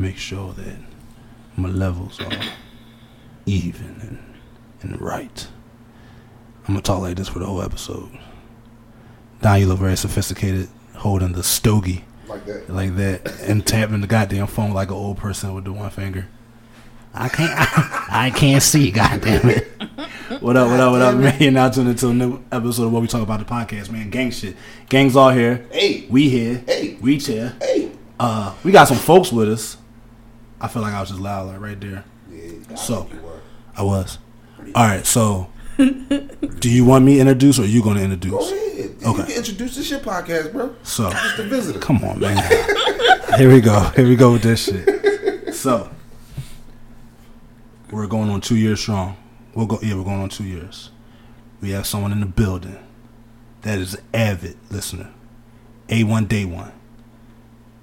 make sure that my levels are even and, and right. I'm gonna talk like this for the whole episode. Don, you look very sophisticated, holding the stogie Like that. like that and tapping the goddamn phone like an old person with the one finger. I can't. I, can't see. Goddamn it. What up? What up? What up, man? You're now tuning into a new episode of what we talk about the podcast, man. Gang shit. Gang's all here. Hey. We here. Hey. We here. Hey. Uh, we got some folks with us. I feel like I was just loud, like right there. Yeah, So- I was. All right. So, do you want me to introduce, or are you going to Go introduce? ahead. Okay. You can introduce this shit podcast, bro. So, Just a visitor. Come on, man. Here we go. Here we go with this shit. So, we're going on two years strong. We'll go. Yeah, we're going on two years. We have someone in the building that is an avid listener. A one day one.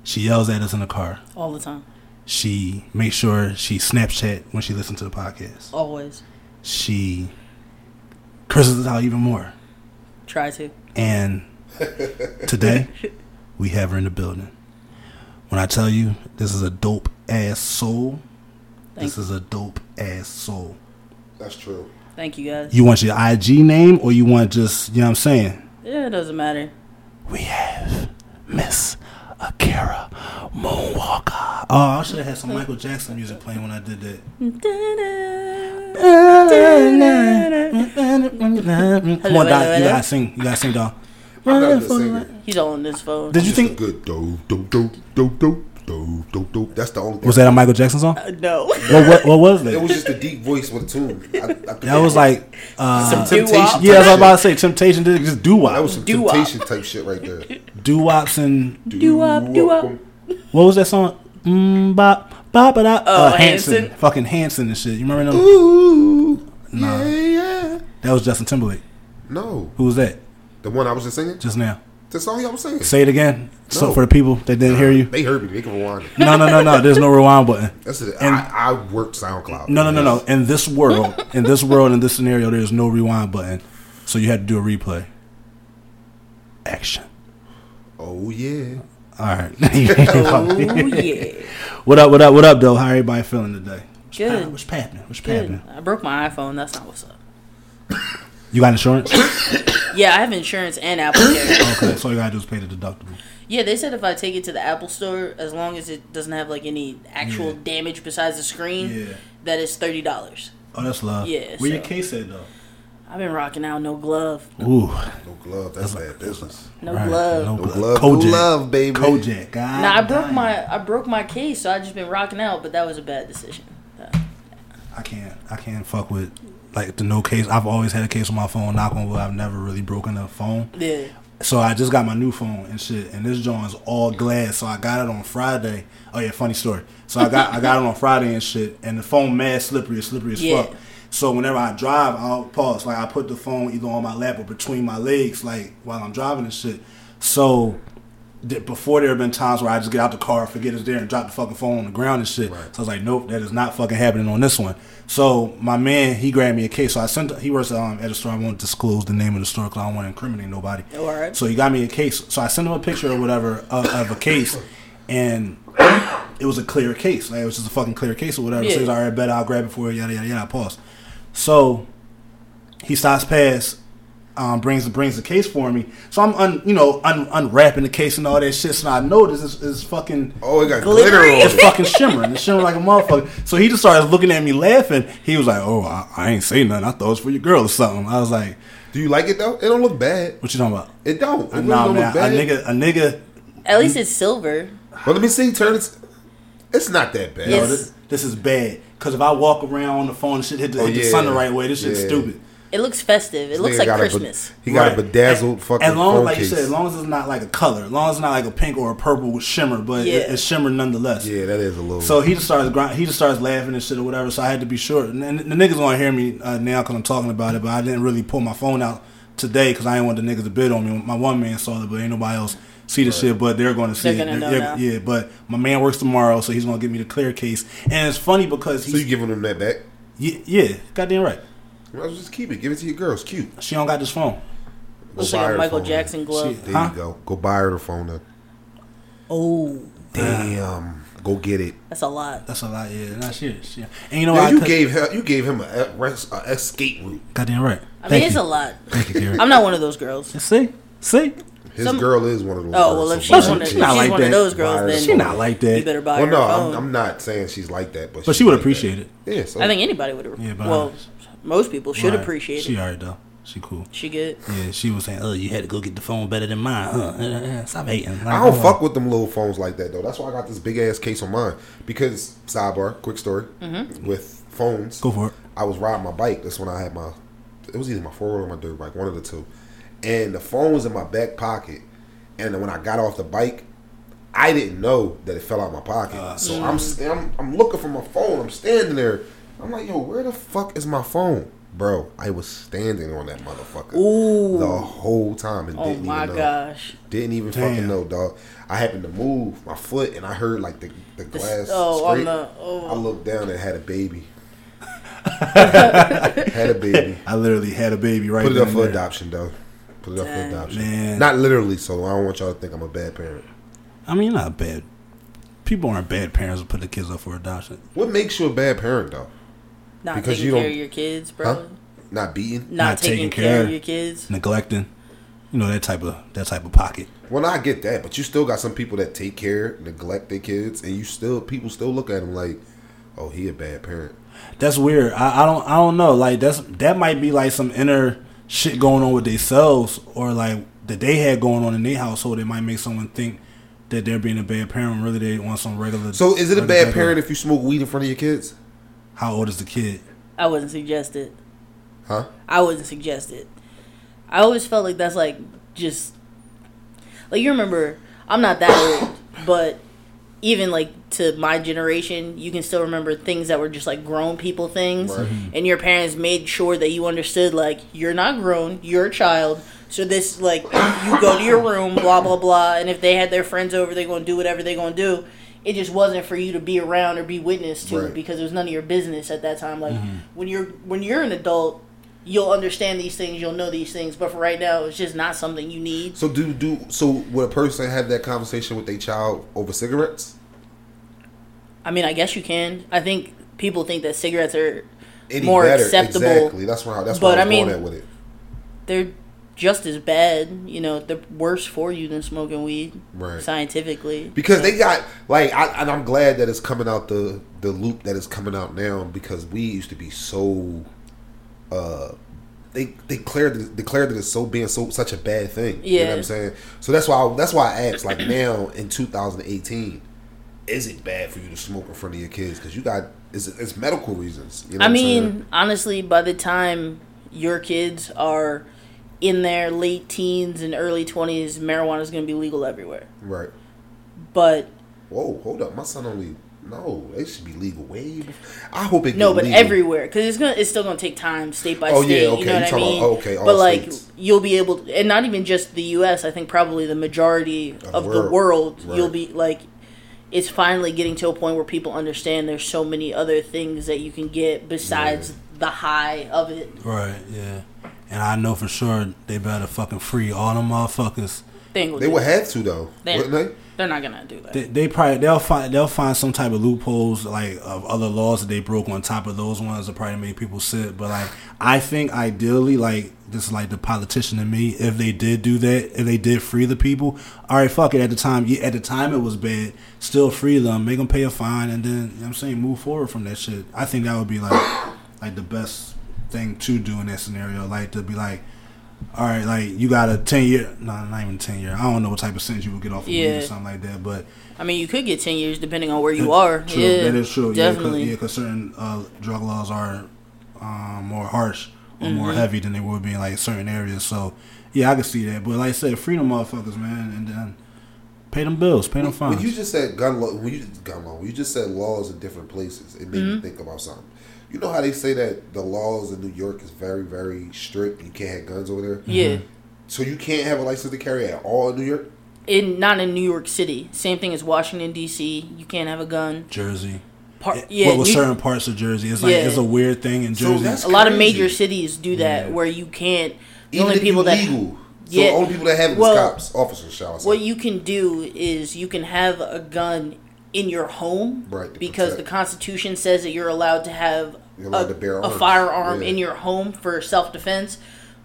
She yells at us in the car. all the time, She makes sure she Snapchat when she listens to the podcast. always She curses us out even more. try to. And today, we have her in the building. When I tell you this is a dope ass soul, Thank this is a dope ass soul. That's true. Thank you guys. You want your IG name or you want just, you know what I'm saying? yeah, it doesn't matter. We have Miss Akira Moonwalker. Oh, I should have had some Michael Jackson music playing when I did that. Come on, Doc. You gotta sing. You gotta sing, dog. He's on this phone. Did you think? Good. Do, do, do, do, do. Do, do. That's the only. Was that a Michael Jackson song? Uh, no. What, what, what was that? It was just a deep voice with a tune. I, I that was like uh, some temptation. Yeah, I was about to say temptation. Did just do wop. That was some doo-wop. temptation type shit right there. Do wops and do wop do wop. What was that song? Mm, bop bop ba da. Oh, uh, Hanson, Hanson. fucking Hanson and shit. You remember them? Ooh, Nah. yeah, yeah. That was Justin Timberlake. No, Who was that? the one I was just singing. Just now. The song y'all was singing. Say it again. So for the people that didn't hear you. They heard me. They can rewind it. No, no, no, no. There's no rewind button. That's it. And- I, I worked SoundCloud. No, no, no, no. In this world, in this world, in this scenario, there's no rewind button. So you had to do a replay. Action. Oh yeah. All right. Oh yeah. what up? What up? What up, though? How everybody feeling today? What's Good. pap- What's happening? What's Good. happening? I broke my iPhone. That's not what's up. You got insurance? Yeah, I have insurance and Apple Care. okay, so all you gotta do is pay the deductible. Yeah, they said if I take it to the Apple store, as long as it doesn't have like any actual Yeah. damage besides the screen, Yeah. that is thirty dollars. Oh, that's love. Yeah, Where your so- case at though? I've been rocking out no glove, Ooh. No glove. That's bad business. no right. glove. No No glove. glove. Kojak. No love, baby. Kojak. God. Nah, I broke damn. my I broke my case, so I just been rocking out, but that was a bad decision. I can't. I can't fuck with like the no case. I've always had a case on my phone. Knock on wood. I've never really broken a phone. Yeah. So I just got my new phone and shit, and this joint is all glass. So I got it on Friday. Oh yeah, funny story. So I got I got it on Friday and shit, and the phone mad slippery, it's slippery as Yeah. fuck. So whenever I drive, I'll pause. Like I put the phone either on my lap or between my legs, like while I'm driving and shit. So th- before there have been times where I just get out the car, forget it's there, and drop the fucking phone on the ground and shit. Right. So I was like, nope, that is not fucking happening on this one. So my man, he grabbed me a case. So I sent. He works um, at a store. I won't disclose the name of the store because I don't want to incriminate nobody. All right. So he got me a case. So I sent him a picture or whatever of, of a case, and it was a clear case. Like it was just a fucking clear case or whatever. So Yeah. he's all right, bet I'll grab it for you. Yada yada yada. Pause. So he stops past, um, brings brings the case for me. So I'm un, you know un, unwrapping the case and all that shit. So I notice it's, it's fucking Oh, it got glitter on it's fucking shimmering. It's shimmering like a motherfucker. So he just started looking at me laughing. He was like, "Oh, I, I ain't say nothing. I thought it was for your girl or something." I was like, Do you like it though? It don't look bad. "What you talking about?" It don't. It really nah, don't man. look A nigga, a nigga. At least it's silver. But let me see. Turn it. It's not that bad. Yo, Yes. this, this is bad. Cause if I walk around on the phone and shit hit the, Oh, hit the yeah. sun the right way, this shit's Yeah. stupid. It looks festive. It This looks like got a be- Christmas. he got Right. a bedazzled And- fucking As long phone like case. you said, as long as it's not like a color, as long as it's not like a pink or a purple with shimmer, but it, it's shimmer nonetheless. yeah, that is a little. So he just starts grind, he just starts laughing and shit or whatever. So I had to be short. And, and the niggas gonna hear me uh, now because I'm talking about it, but I didn't really pull my phone out today because I didn't want the niggas to bid on me. My one man saw it, but ain't nobody else see the shit. But they're going to see They're it. gonna know They're- now. yeah, but my man works tomorrow, so he's gonna give me the clear case. And it's funny because so he's you giving them that back? yeah, yeah, goddamn right. Well, just keep it. Give it to your girl. It's cute. She don't got this phone. Go Looks buy like her a Michael phone. Jackson glove. She- There Huh? you go. Go buy her the phone then. Oh. Damn. Go get it. That's a lot. That's a lot. Yeah, not shit. Yeah. And you know, Yeah, I you gave him you gave him a, res- a escape route. goddamn right. I Thank mean, it's a lot. Thank you, Gary. I'm not one of those girls. See, see, His Some- girl is one of those. Oh girls, well, if so she's buy one of, She if not like one of that. those girls, Buy her then she not like that. you that. better buy Well, her no, phone. I'm, I'm not saying she's like that, but But she would like that. appreciate it. Yeah, so I think anybody would. Yeah, but well, most people should Right. appreciate She it. alright though. She cool. She good. Yeah, she was saying, "Oh, you had to go get the phone better than mine, huh? Uh, uh, Stop hating." Like, I don't fuck with them little phones like that though. That's why I got this big ass case on mine. Because sidebar, quick story Mm-hmm. with phones. Go for it. I was riding my bike. That's when I had my. It was either my four wheel or my dirt bike, one of the two. And the phone was in my back pocket. And when I got off the bike, I didn't know that it fell out my pocket. Uh, so I'm, st- I'm I'm looking for my phone. I'm standing there. I'm like, yo, where the fuck is my phone, bro? I was standing on that motherfucker Ooh. the whole time and Oh didn't my even know. gosh. Didn't even Damn. fucking know, dog. I happened to move my foot and I heard like the, the glass. oh, on scrape. the- oh. I looked down and had a baby. had a baby. I literally had a baby right Put it up for there. adoption, though. Put it up for adoption. Man. Not literally, so I don't want y'all to think I'm a bad parent. I mean, you're not bad. People aren't bad parents who put the kids up for adoption. What makes you a bad parent, though? Not Because taking you care don't- of your kids, bro. Huh? Not beating. Not, Not taking, taking care, care. of your kids. neglecting, you know that type of that type of pocket. Well, I get that, but you still got some people that take care, neglect their kids, and you still people still look at them like, oh, he a bad parent. That's weird. I, I don't I don't know. Like that's that might be like some inner shit going on with themselves, or like that they had going on in their household. It might make someone think that they're being a bad parent. when Really, they want some regular. So, is it a bad parent if you smoke weed in front of your kids? How old is the kid? I wouldn't suggest it. Huh? I wouldn't suggest it. I always felt like that's like just like you remember. I'm not that old, but even like to my generation, you can still remember things that were just like grown people things, Right. Mm-hmm. and your parents made sure that you understood like you're not grown, you're a child. So this like you go to your room, blah blah blah, and if they had their friends over, they're gonna do whatever they're gonna do. It just wasn't for you to be around or be witness to Right. because it was none of your business at that time. Like mm-hmm. when you're when you're an adult, you'll understand these things, you'll know these things, but for right now, it's just not something you need. So do do so would a person have that conversation with their child over cigarettes? I mean, I guess you can. I think people think that cigarettes are Any more better? acceptable. Exactly. That's where I, that's where But, I was I mean- going at with it. They're just as bad. You know, they're worse for you than smoking weed, Right. scientifically. Because they got like, I, and I'm glad that it's coming out the the loop that is coming out now because we used to be so. Uh they they declared declared that it's so being so such a bad thing. You know what Yeah. I'm saying? So that's why I, that's why I asked like now in 2018, is it bad for you to smoke in front of your kids? Because you got it's, it's medical reasons. You know I mean, honestly, by the time your kids are in their late teens and early 20s, marijuana is going to be legal everywhere. right. But Whoa, hold up. My son only no. They should be legal way. Before. I hope it. no, but legal. everywhere because it's gonna it's still gonna take time state by Oh, state. yeah, okay, You know what I talking about- mean? oh, okay, all but like states. you'll be able, to, and not even just the U.S. I think probably the majority the of the world. world, Right. you'll be like. It's finally getting to a point where people understand there's so many other things that you can get besides the high of it. Right. Yeah. And I know for sure they better fucking free all them motherfuckers. They, They would have to though, They- wouldn't they? They're not gonna do that. They, they probably they'll find they'll find some type of loopholes like of other laws that they broke on top of those ones that probably make people sit. But like I think ideally, like this is like the politician in me. If they did do that, if they did free the people, all right, fuck it. At the time, yeah, at the time it was bad. Still free them, make them pay a fine, and then you know I'm saying move forward from that shit. I think that would be like like the best thing to do in that scenario. Like to be like. All right, like you got a ten year, no, not even ten year. I don't know what type of sentence you would get off of weed Yeah. or something like that, but I mean, you could get ten years depending on where you are. True, yeah, that is true. Definitely. Yeah, because certain uh, drug laws are um, more harsh or more Mm-hmm. heavy than they would be in like certain areas. So yeah, I can see that. But like I said, freedom, motherfuckers, man, and then pay them bills, pay them When fines. you just said gun law, when you gun law, when you just said laws in different places, it made Mm-hmm. me think about something. You know how they say that the laws in New York is very, very strict. You can't have guns over there. yeah. Mm-hmm. So you can't have a license to carry at all in New York. In not in New York City. Same thing as Washington D.C. You can't have a gun. Jersey. Par- Yeah, yeah, well, with New- certain parts of Jersey, it's like Yeah. it's a weird thing in Jersey. that's- a lot of major cities do that Yeah. where you can't. The Even only people you that legal. So Yeah. the only people that have it is Well, cops, officers, shall I say? what you can do is you can have a gun in your home Right, because protect. the Constitution says that you're allowed to have allowed a, to bear a firearm Yeah. in your home for self defense,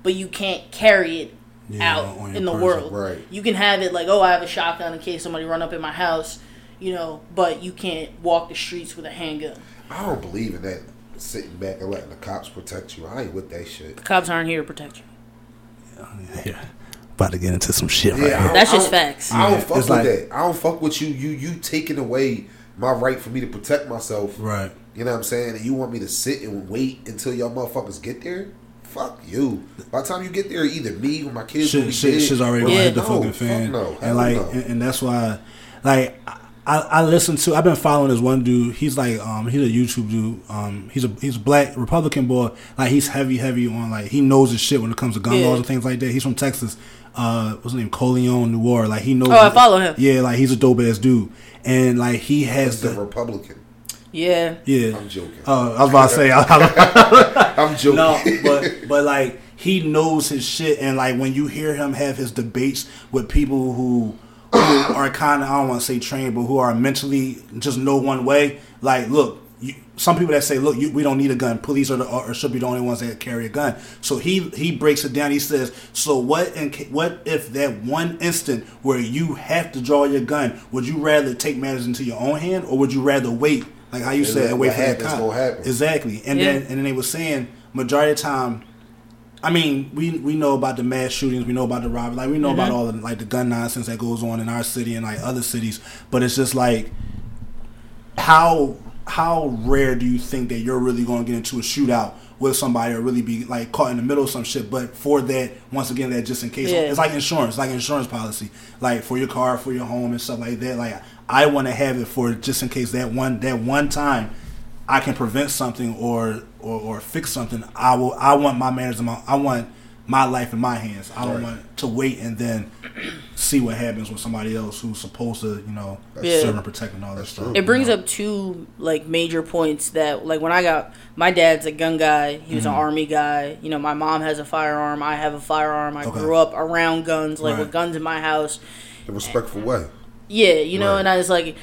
but you can't carry it Yeah, out in the person, world. right. You can have it like, oh, I have a shotgun in case somebody run up in my house, you know, but you can't walk the streets with a handgun. I don't believe in that sitting back and letting the cops protect you. I ain't with that shit. The cops aren't here to protect you. Yeah. About to get into some shit right I here. That's just facts. I don't Yeah, fuck it's with like- that. I don't fuck with you. You you taking away my right for me to protect myself. Right. You know what I'm saying? And you want me to sit and wait until y'all motherfuckers get there? Fuck you. By the time you get there, either me or my kids will be shit, shit, dead. shit's already or- gonna Yeah. hit the No, fucking fuck fan. No, and like, no. and, and that's why, like, I, I listen to. I've been following this one dude. He's like, um, he's a YouTube dude. Um, he's a he's a black Republican boy. Like, he's heavy, heavy on like he knows his shit when it comes to gun Yeah. laws and things like that. He's from Texas. Uh, what's his name? Colion Noir. Like he knows. Oh, I follow him. Yeah, like he's a dope ass dude, and like he has He's a the Republican. Yeah. yeah. I'm joking. Uh, I was about to say. I, I'm joking. no, but but like he knows his shit, and like when you hear him have his debates with people who who are kind of I don't want to say trained, but who are mentally just know one way. Like, look, you, some people that say, look, you, we don't need a gun. Police are the, or should be the only ones that carry a gun. So he he breaks it down. He says, so what? In, what if that one instant where you have to draw your gun, would you rather take matters into your own hand, or would you rather wait? Like how you And said, let and wait for that cop. Exactly, and Yeah. then and then they were saying majority of time. I mean, we we know about the mass shootings, we know about the robbery, like we know about mm-hmm. all the like the gun nonsense that goes on in our city and like other cities. But it's just like how how rare do you think that you're really going to get into a shootout with somebody or really be like caught in the middle of some shit? But for that, once again, that just in case, Yeah. it's like insurance, like insurance policy, like for your car, for your home, and stuff like that. Like I want to have it for just in case that one that one time I can prevent something or or, or fix something. I will. I want my manners. In my, I want my life in my hands. I don't Right. want to wait and then see what happens with somebody else who's supposed to, you know, Yeah. serve and protect and all that stuff. It brings you know? up two like major points that like when I got my dad's a gun guy, he was an mm-hmm. army guy. You know, my mom has a firearm, I have a firearm. I Okay. grew up around guns, like with guns in my house. the respectful way. Yeah, you know, Right. and I was like,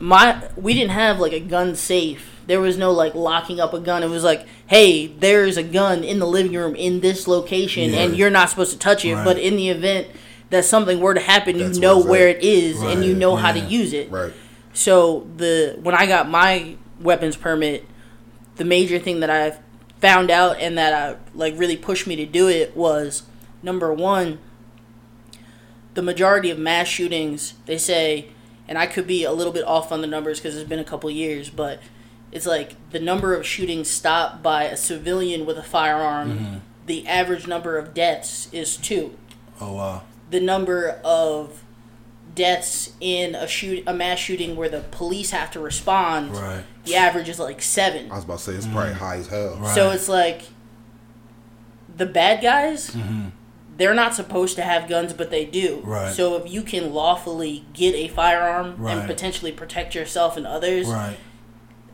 my we didn't have like a gun safe. There was no like locking up a gun. It was like, hey, there's a gun in the living room in this location, Yeah. and you're not supposed to touch it. Right. But in the event that something were to happen, That's you know where it is, and you Right, know how to use it. Right. So the when I got my weapons permit, the major thing that I found out and that I like really pushed me to do it was number one. The majority of mass shootings, they say, and I could be a little bit off on the numbers because it's been a couple years, but it's like the number of shootings stopped by a civilian with a firearm. The average number of deaths is two Oh wow. the number of deaths in a shoot a mass shooting where the police have to respond Right. the average is like seven I was about to say it's probably high as hell. Mm. Right. so it's like the bad guys Mm-hmm. they're not supposed to have guns but they do Right. so if you can lawfully get a firearm Right. and potentially protect yourself and others Right.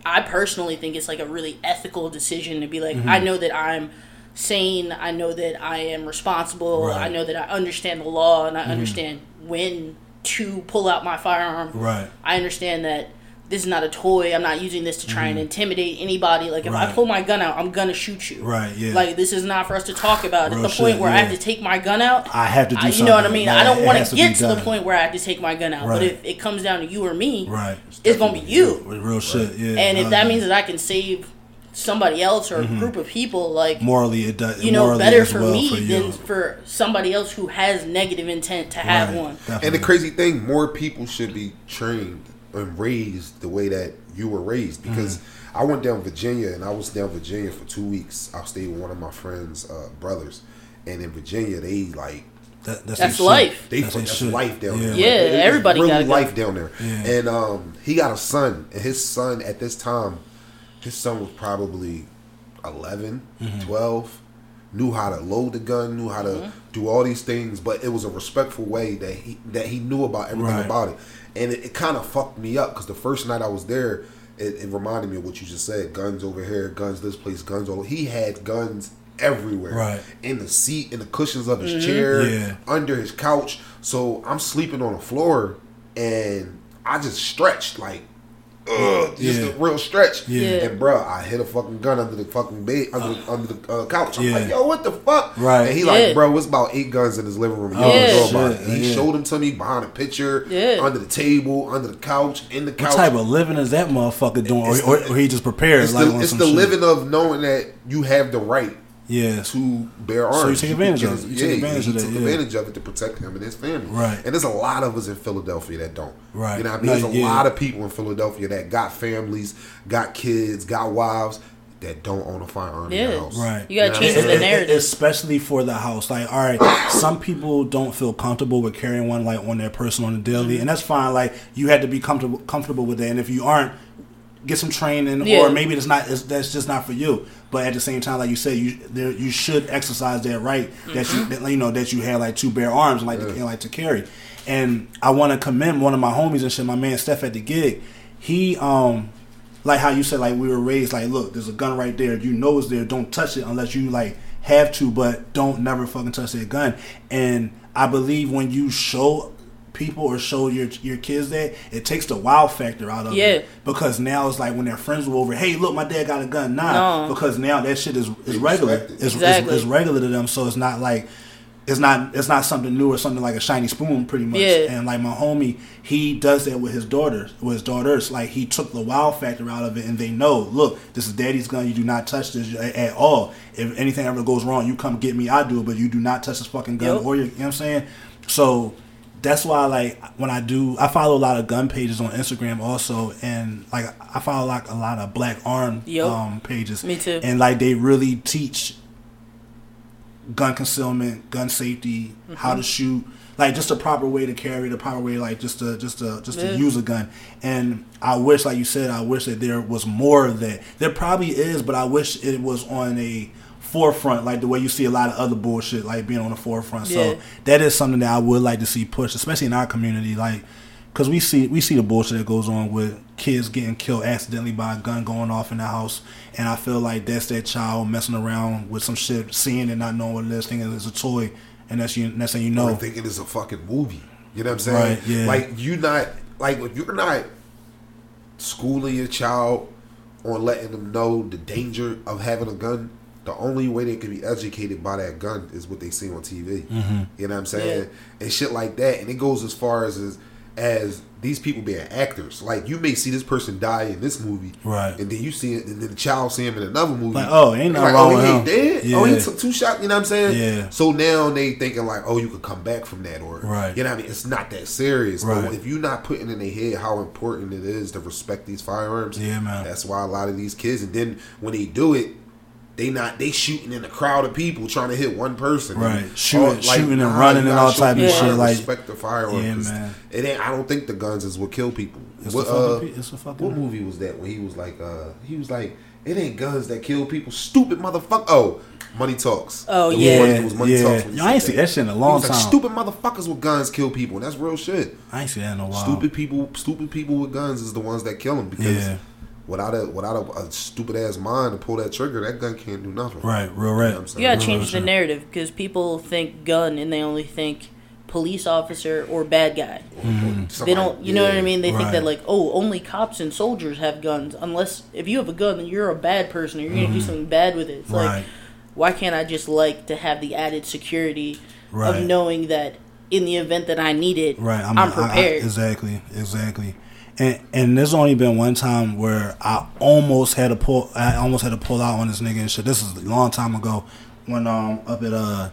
I personally think it's like a really ethical decision to be like, Mm-hmm. I know that I'm sane, I know that I am responsible, Right. Mm-hmm. I know that I understand the law, and I understand when to pull out my firearm. Right. I understand that this is not a toy. I'm not using this to try and intimidate anybody. Like if I Mm-hmm. Pull my gun out, I'm gonna shoot you. Right, yeah. Like this is not for us to talk about. Real At the point shit, where I have to take my gun out, I have to do I, you know what I mean. Like, I don't want to to get to the point where I have to take my gun out. But if it comes down to you or me, Right. it's gonna be you. With real shit. Yeah. And if that means that I can save somebody else or a Mm-hmm. group of people, like morally, it does. you know, better for well me for than for somebody else who has negative intent to have Right, one. And the crazy thing, more people should be trained and raised the way that you were raised. Because Mm-hmm. I went down Virginia, and I was down Virginia for two weeks. I stayed with one of my friends' uh, brothers, and in Virginia, they like That- That's their shit. life. they That's that's, life down Yeah. there. Yeah, Like, it's everybody really gotta go. life down there. Yeah. And um, he got a son, and his son at this time, his son was probably 11, Mm-hmm. 12, knew how to load the gun, knew how to Mm-hmm. do all these things, but it was a respectful way that he that he knew about everything Right. about it, and it, it kind of fucked me up because the first night I was there, it, it reminded me of what you just said: guns over here, guns this place, guns all. He had guns everywhere, Right. in the seat, in the cushions of his mm-hmm. chair, Yeah. under his couch. So I'm sleeping on the floor, and I just stretched like ugh, just Yeah. a real stretch. Yeah. Yeah. And bro, I hit a fucking gun under the fucking bed, under, the, under the uh, couch. I'm Yeah. like, yo, what the fuck? Right. And he Yeah. like, bro, it's about eight guns in his living room. He Oh, shit. He Yeah. showed them to me behind a picture, Yeah. under the table, under the couch, in the couch. What type of living is that motherfucker doing? Or, the- or he just prepared? it's like the, it's some the shit? living of knowing that you have the right Yeah. to bear arms. So you take advantage of it. You take yeah, advantage he of that, took yeah. advantage of it to protect him and his family. Right. And there's a lot of us in Philadelphia that don't. Right. You know what I mean? No, there's a yeah. lot of people in Philadelphia that got families, got kids, got wives that don't own a firearm in Yeah. their house. Right. You gotta know change the narrative. especially for the house. Like, all right, some people don't feel comfortable with carrying one like on their person on the daily, Mm-hmm. and that's fine. Like, you had to be comfortable comfortable with that, and if you aren't, get some training, Yeah. or maybe it's not. It's, that's just not for you. But at the same time, like you said, you there, you should exercise that right that you Mm-hmm. that, you know that you have like two bare arms and like to, and like to carry. And I want to commend one of my homies and shit. My man Steph at the gig, he um like how you said like we were raised like look there's a gun right there you know it's there don't touch it unless you like have to but don't never fucking touch that gun and i believe when you show people or show your your kids that it takes the wow factor out of Yeah. it because now it's like when their friends were over hey look my dad got a gun nah No. because now that shit is is regular respect it's, Exactly. it's, it's regular to them so it's not like it's not it's not something new or something like a shiny spoon pretty much Yeah. and like my homie he does that with his daughters with his daughters like he took the wow factor out of it and they know look this is daddy's gun you do not touch this at, at all if anything ever goes wrong you come get me i do it but you do not touch this fucking gun Yep. or your, you know what i'm saying so that's why like when i do i follow a lot of gun pages on instagram also and like i follow like a lot of black arm Yep. um pages Me too. and like they really teach gun concealment, gun safety, how Mm-hmm. to shoot, like just the proper way to carry, the proper way like just to just to just Yeah. to use a gun. And I wish, like you said, I wish that there was more of that. There probably is, but I wish it was on a forefront, like the way you see a lot of other bullshit, like being on the forefront. Yeah. So that is something that I would like to see pushed, especially in our community, like. Cause we see we see the bullshit that goes on with kids getting killed accidentally by a gun going off in the house, and I feel like that's that child messing around with some shit, seeing and not knowing what it is, thinking it's a toy, and that's you. That's how you know. Or thinking it's a fucking movie. You know what I'm saying? Right, yeah. Like you're not like you're not schooling your child on letting them know the danger of having a gun, the only way they can be educated by that gun is what they see on TV. Mm-hmm. You know what I'm saying? And shit like that. And it goes as far as as, as these people being actors. Like you may see this person die in this movie, Right. And then you see it, and then the child see him in another movie. Like, oh, ain't nothing Like, wrong oh, with he him. ain't dead. Oh, he took two shots. You know what I'm saying? Yeah. So now they thinking like, oh, you could come back from that, or Right. You know what I mean? It's not that serious. Right. But if you're not putting in their head how important it is to respect these firearms, Yeah, man. That's why a lot of these kids, and then when they do it. They not they shooting in a crowd of people trying to hit one person, Right. And, Shooting- shooting and nah, running and all type of shit, how like- respect the firearm. Yeah, 'cause man. It ain't. I don't think the guns is what kill people. It's what, a fucking uh, pe- it's a fucking- what movie was that when he was like, uh, he was like, it ain't guns that kill people. Stupid motherfucker. Oh, Money Talks. Oh, It was yeah. Money- it was Money Yeah. Talks. Yo, I ain't said see that shit in a long He was like, time. Stupid motherfuckers with guns kill people, and that's real shit. I ain't see that in a while. Stupid people, stupid people with guns is the ones that kill them because Yeah. Without a without a, a stupid ass mind to pull that trigger, that gun can't do nothing. Right. Real You know right. what I'm? You gotta Real change the shit. narrative because people think gun and they only think police officer or bad guy. Mm-hmm. They Somebody- don't, you know what I mean? They think Right. that like, oh, only cops and soldiers have guns. Unless if you have a gun, then you're a bad person or you're gonna do mm-hmm. something bad with it. It's Right. like, why can't I just like to have the added security Right. of knowing that in the event that I need it, Right. I'm, I- I- prepared. exactly. Exactly. And and there's only been one time where I almost had to pull. I almost had to pull out on this nigga and shit. This is a long time ago when um up at uh.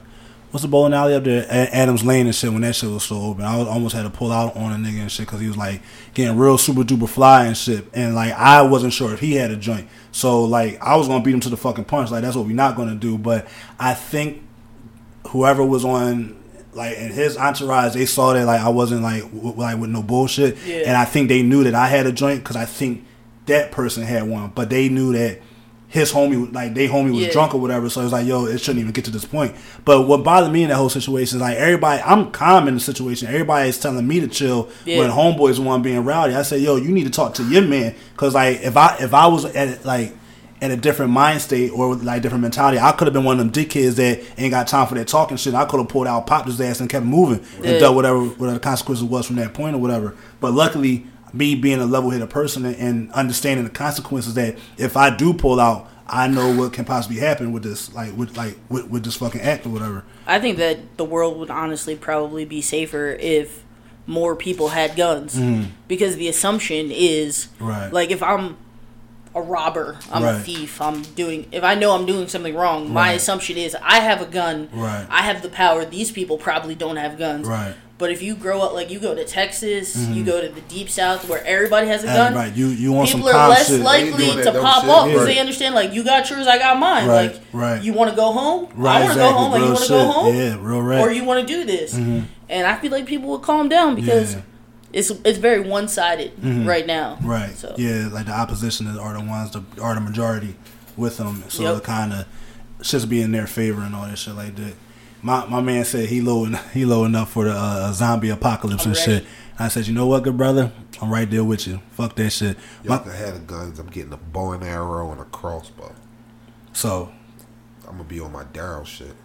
What's the bowling alley up there? A- Adams Lane and shit. When that shit was still open, I was, almost had to pull out on a nigga and shit because he was like getting real super duper fly and shit. And like I wasn't sure if he had a joint, so like I was gonna beat him to the fucking punch. Like that's what we're not gonna do. But I think whoever was on like in his entourage, they saw that like I wasn't like w- like with no bullshit, Yeah. and I think they knew that I had a joint because I think that person had one, but they knew that his homie like they homie was Yeah. drunk or whatever, so it's like yo, it shouldn't even get to this point. But what bothered me in that whole situation is like everybody, I'm calm in the situation. Everybody is telling me to chill Yeah. when homeboys one being rowdy. I say yo, you need to talk to your man because like if I if I was at like in a different mind state or with, like different mentality. I could have been one of them dickheads that ain't got time for that talking shit. I could have pulled out, popped his ass, and kept moving Yeah. and dealt whatever whatever the consequences was from that point or whatever. But luckily, me being a level headed person and, and understanding the consequences that if I do pull out, I know what can possibly happen with this, like with like with, with this fucking act or whatever. I think that the world would honestly probably be safer if more people had guns, because the assumption is Mm. Right. like if I'm a robber, I'm a thief, I'm doing if I know I'm doing something wrong, my assumption is I have a gun, Right. I have the power. These people probably don't have guns, Right. But if you grow up like you go to Texas, you go to the deep south where everybody has a gun, Mm-hmm. right, you you want some people are less shit. likely to pop shit, off because right. they understand like you got yours, I got mine. Right, like, right. you want to go home? Right, I want to exactly. go home. Like, you want to go home? Yeah, real right. Or you want to do this? And I feel like people will calm down because Yeah. It's it's very one sided right now. Right. So Yeah, like the opposition are the ones that are the majority with them. So Yep. it kind of just be in their favor and all that shit like that. My my man said he low en- he low enough for the uh, zombie apocalypse I'm and ready. shit. I said, you know what, good brother, I'm right there with you. Fuck that shit. Y'all My- can have the guns. I'm getting a bow and arrow and a crossbow. so, I'm gonna be on my Daryl shit.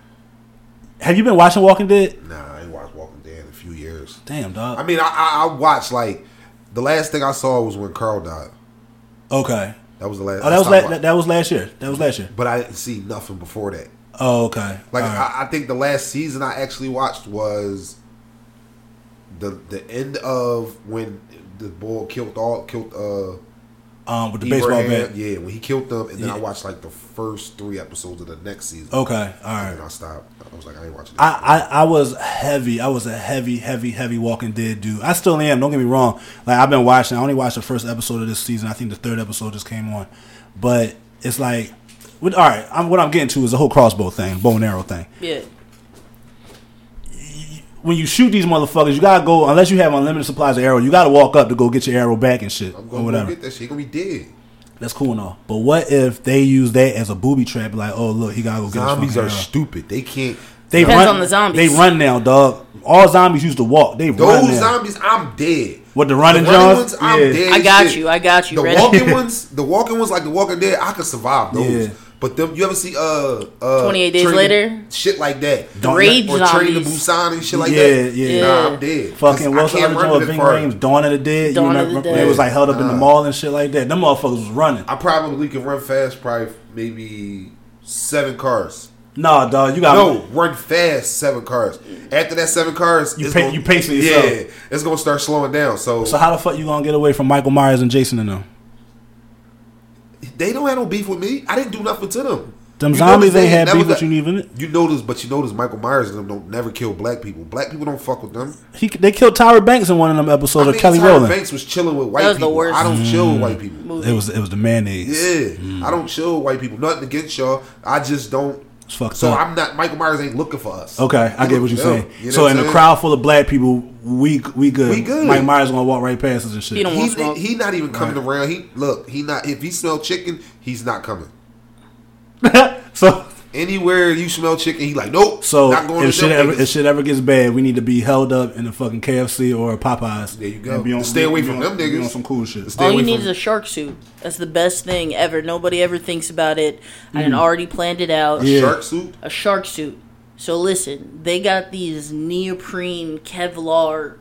Have you been watching Walking Dead? Nah, I ain't watched Walking Dead in a few years. Damn, dog. I mean, I, I, I watched like the last thing I saw was when Carl died. okay. That was the last. Oh, that I was la- that, that was last year. That was last year. But I didn't see nothing before that. Oh, okay. Like right. I, I think the last season I actually watched was the the end of when the boy killed all killed uh um, with the baseball Abraham. bat. Yeah, when he killed them, and then I watched like the first three episodes of the next season. Okay. All right. And I stopped. I was like, I ain't watching. I, I, I was heavy. I was a heavy, heavy, heavy Walking Dead dude. I still am. Don't get me wrong. Like I've been watching. I only watched the first episode of this season. I think the third episode just came on. But it's like, with, all right. I'm, what I'm getting to is the whole crossbow thing, bow and arrow thing. yeah, When you shoot these motherfuckers, you gotta go. Unless you have unlimited supplies of arrow, you gotta walk up to go get your arrow back and shit I'm or gonna go whatever. get that shit. He gonna be dead. That's cool and all. But what if they use that as a booby trap? Like, oh look, he gotta go get Zombies his are fucking arrow. stupid. They can't. They Depends run, on the zombies. They run now, dog. All zombies used to walk. They run Those now. zombies, I'm dead. What, the running The running ones, I'm Yeah. dead. I got shit. you. I got you. The Ready? walking ones, the walking ones like the Walking Dead, I could survive those. Yeah. But them, you ever see uh uh 28 Days Train to- Later? shit like that, Don't- Rage or Train to. Busan and shit like Yeah, that. yeah. Yeah. Nah, Yeah. I'm dead. Fucking I Wilson can't other run joint to with the Ving far. Dawn of the Dead. Dawn you of remember the they was like held up in the mall and shit like that. Them motherfuckers was running. I probably can run fast, probably maybe seven cars. Nah, dog, you got No, run fast seven cars. After that seven cars, You it's pa- gonna- you pacing yourself. Yeah, it's gonna start slowing down. So, So how the fuck you gonna get away from Michael Myers and Jason and them? They don't have no beef with me. I didn't do nothing to them. Them You zombies they ain't had beef with got- you even. You notice, but you notice Michael Myers and them don't never kill black people. Black people don't fuck with them. He they killed Tyra Banks in one of them episodes I of mean, Kelly Tyra Rowland. Banks was chilling with white That the people. worst. I don't mm. chill with white people. It was it was the mayonnaise. Yeah, I don't chill with white people. Nothing against y'all. I just don't. It's fucked So up. I'm not. Michael Myers ain't looking for us. Okay, I get what you're saying. You know so in a crowd full of black people, we we good. We good. Mike Myers gonna walk right past us and shit. He don't he, want he not even coming around. He look. He not. If he smell chicken, he's not coming. so Anywhere you smell chicken, he like nope. so not going if to shit ever niggas. if shit ever gets bad, we need to be held up in a fucking KFC or a Popeyes. There you go. Be on- Stay away be from on- them be niggas. on some cool shit. Stay All you need from- is a shark suit. That's the best thing ever. Nobody ever thinks about it. I Mm. done already planned it out. Yeah. shark suit. A shark suit. So listen, they got these neoprene Kevlar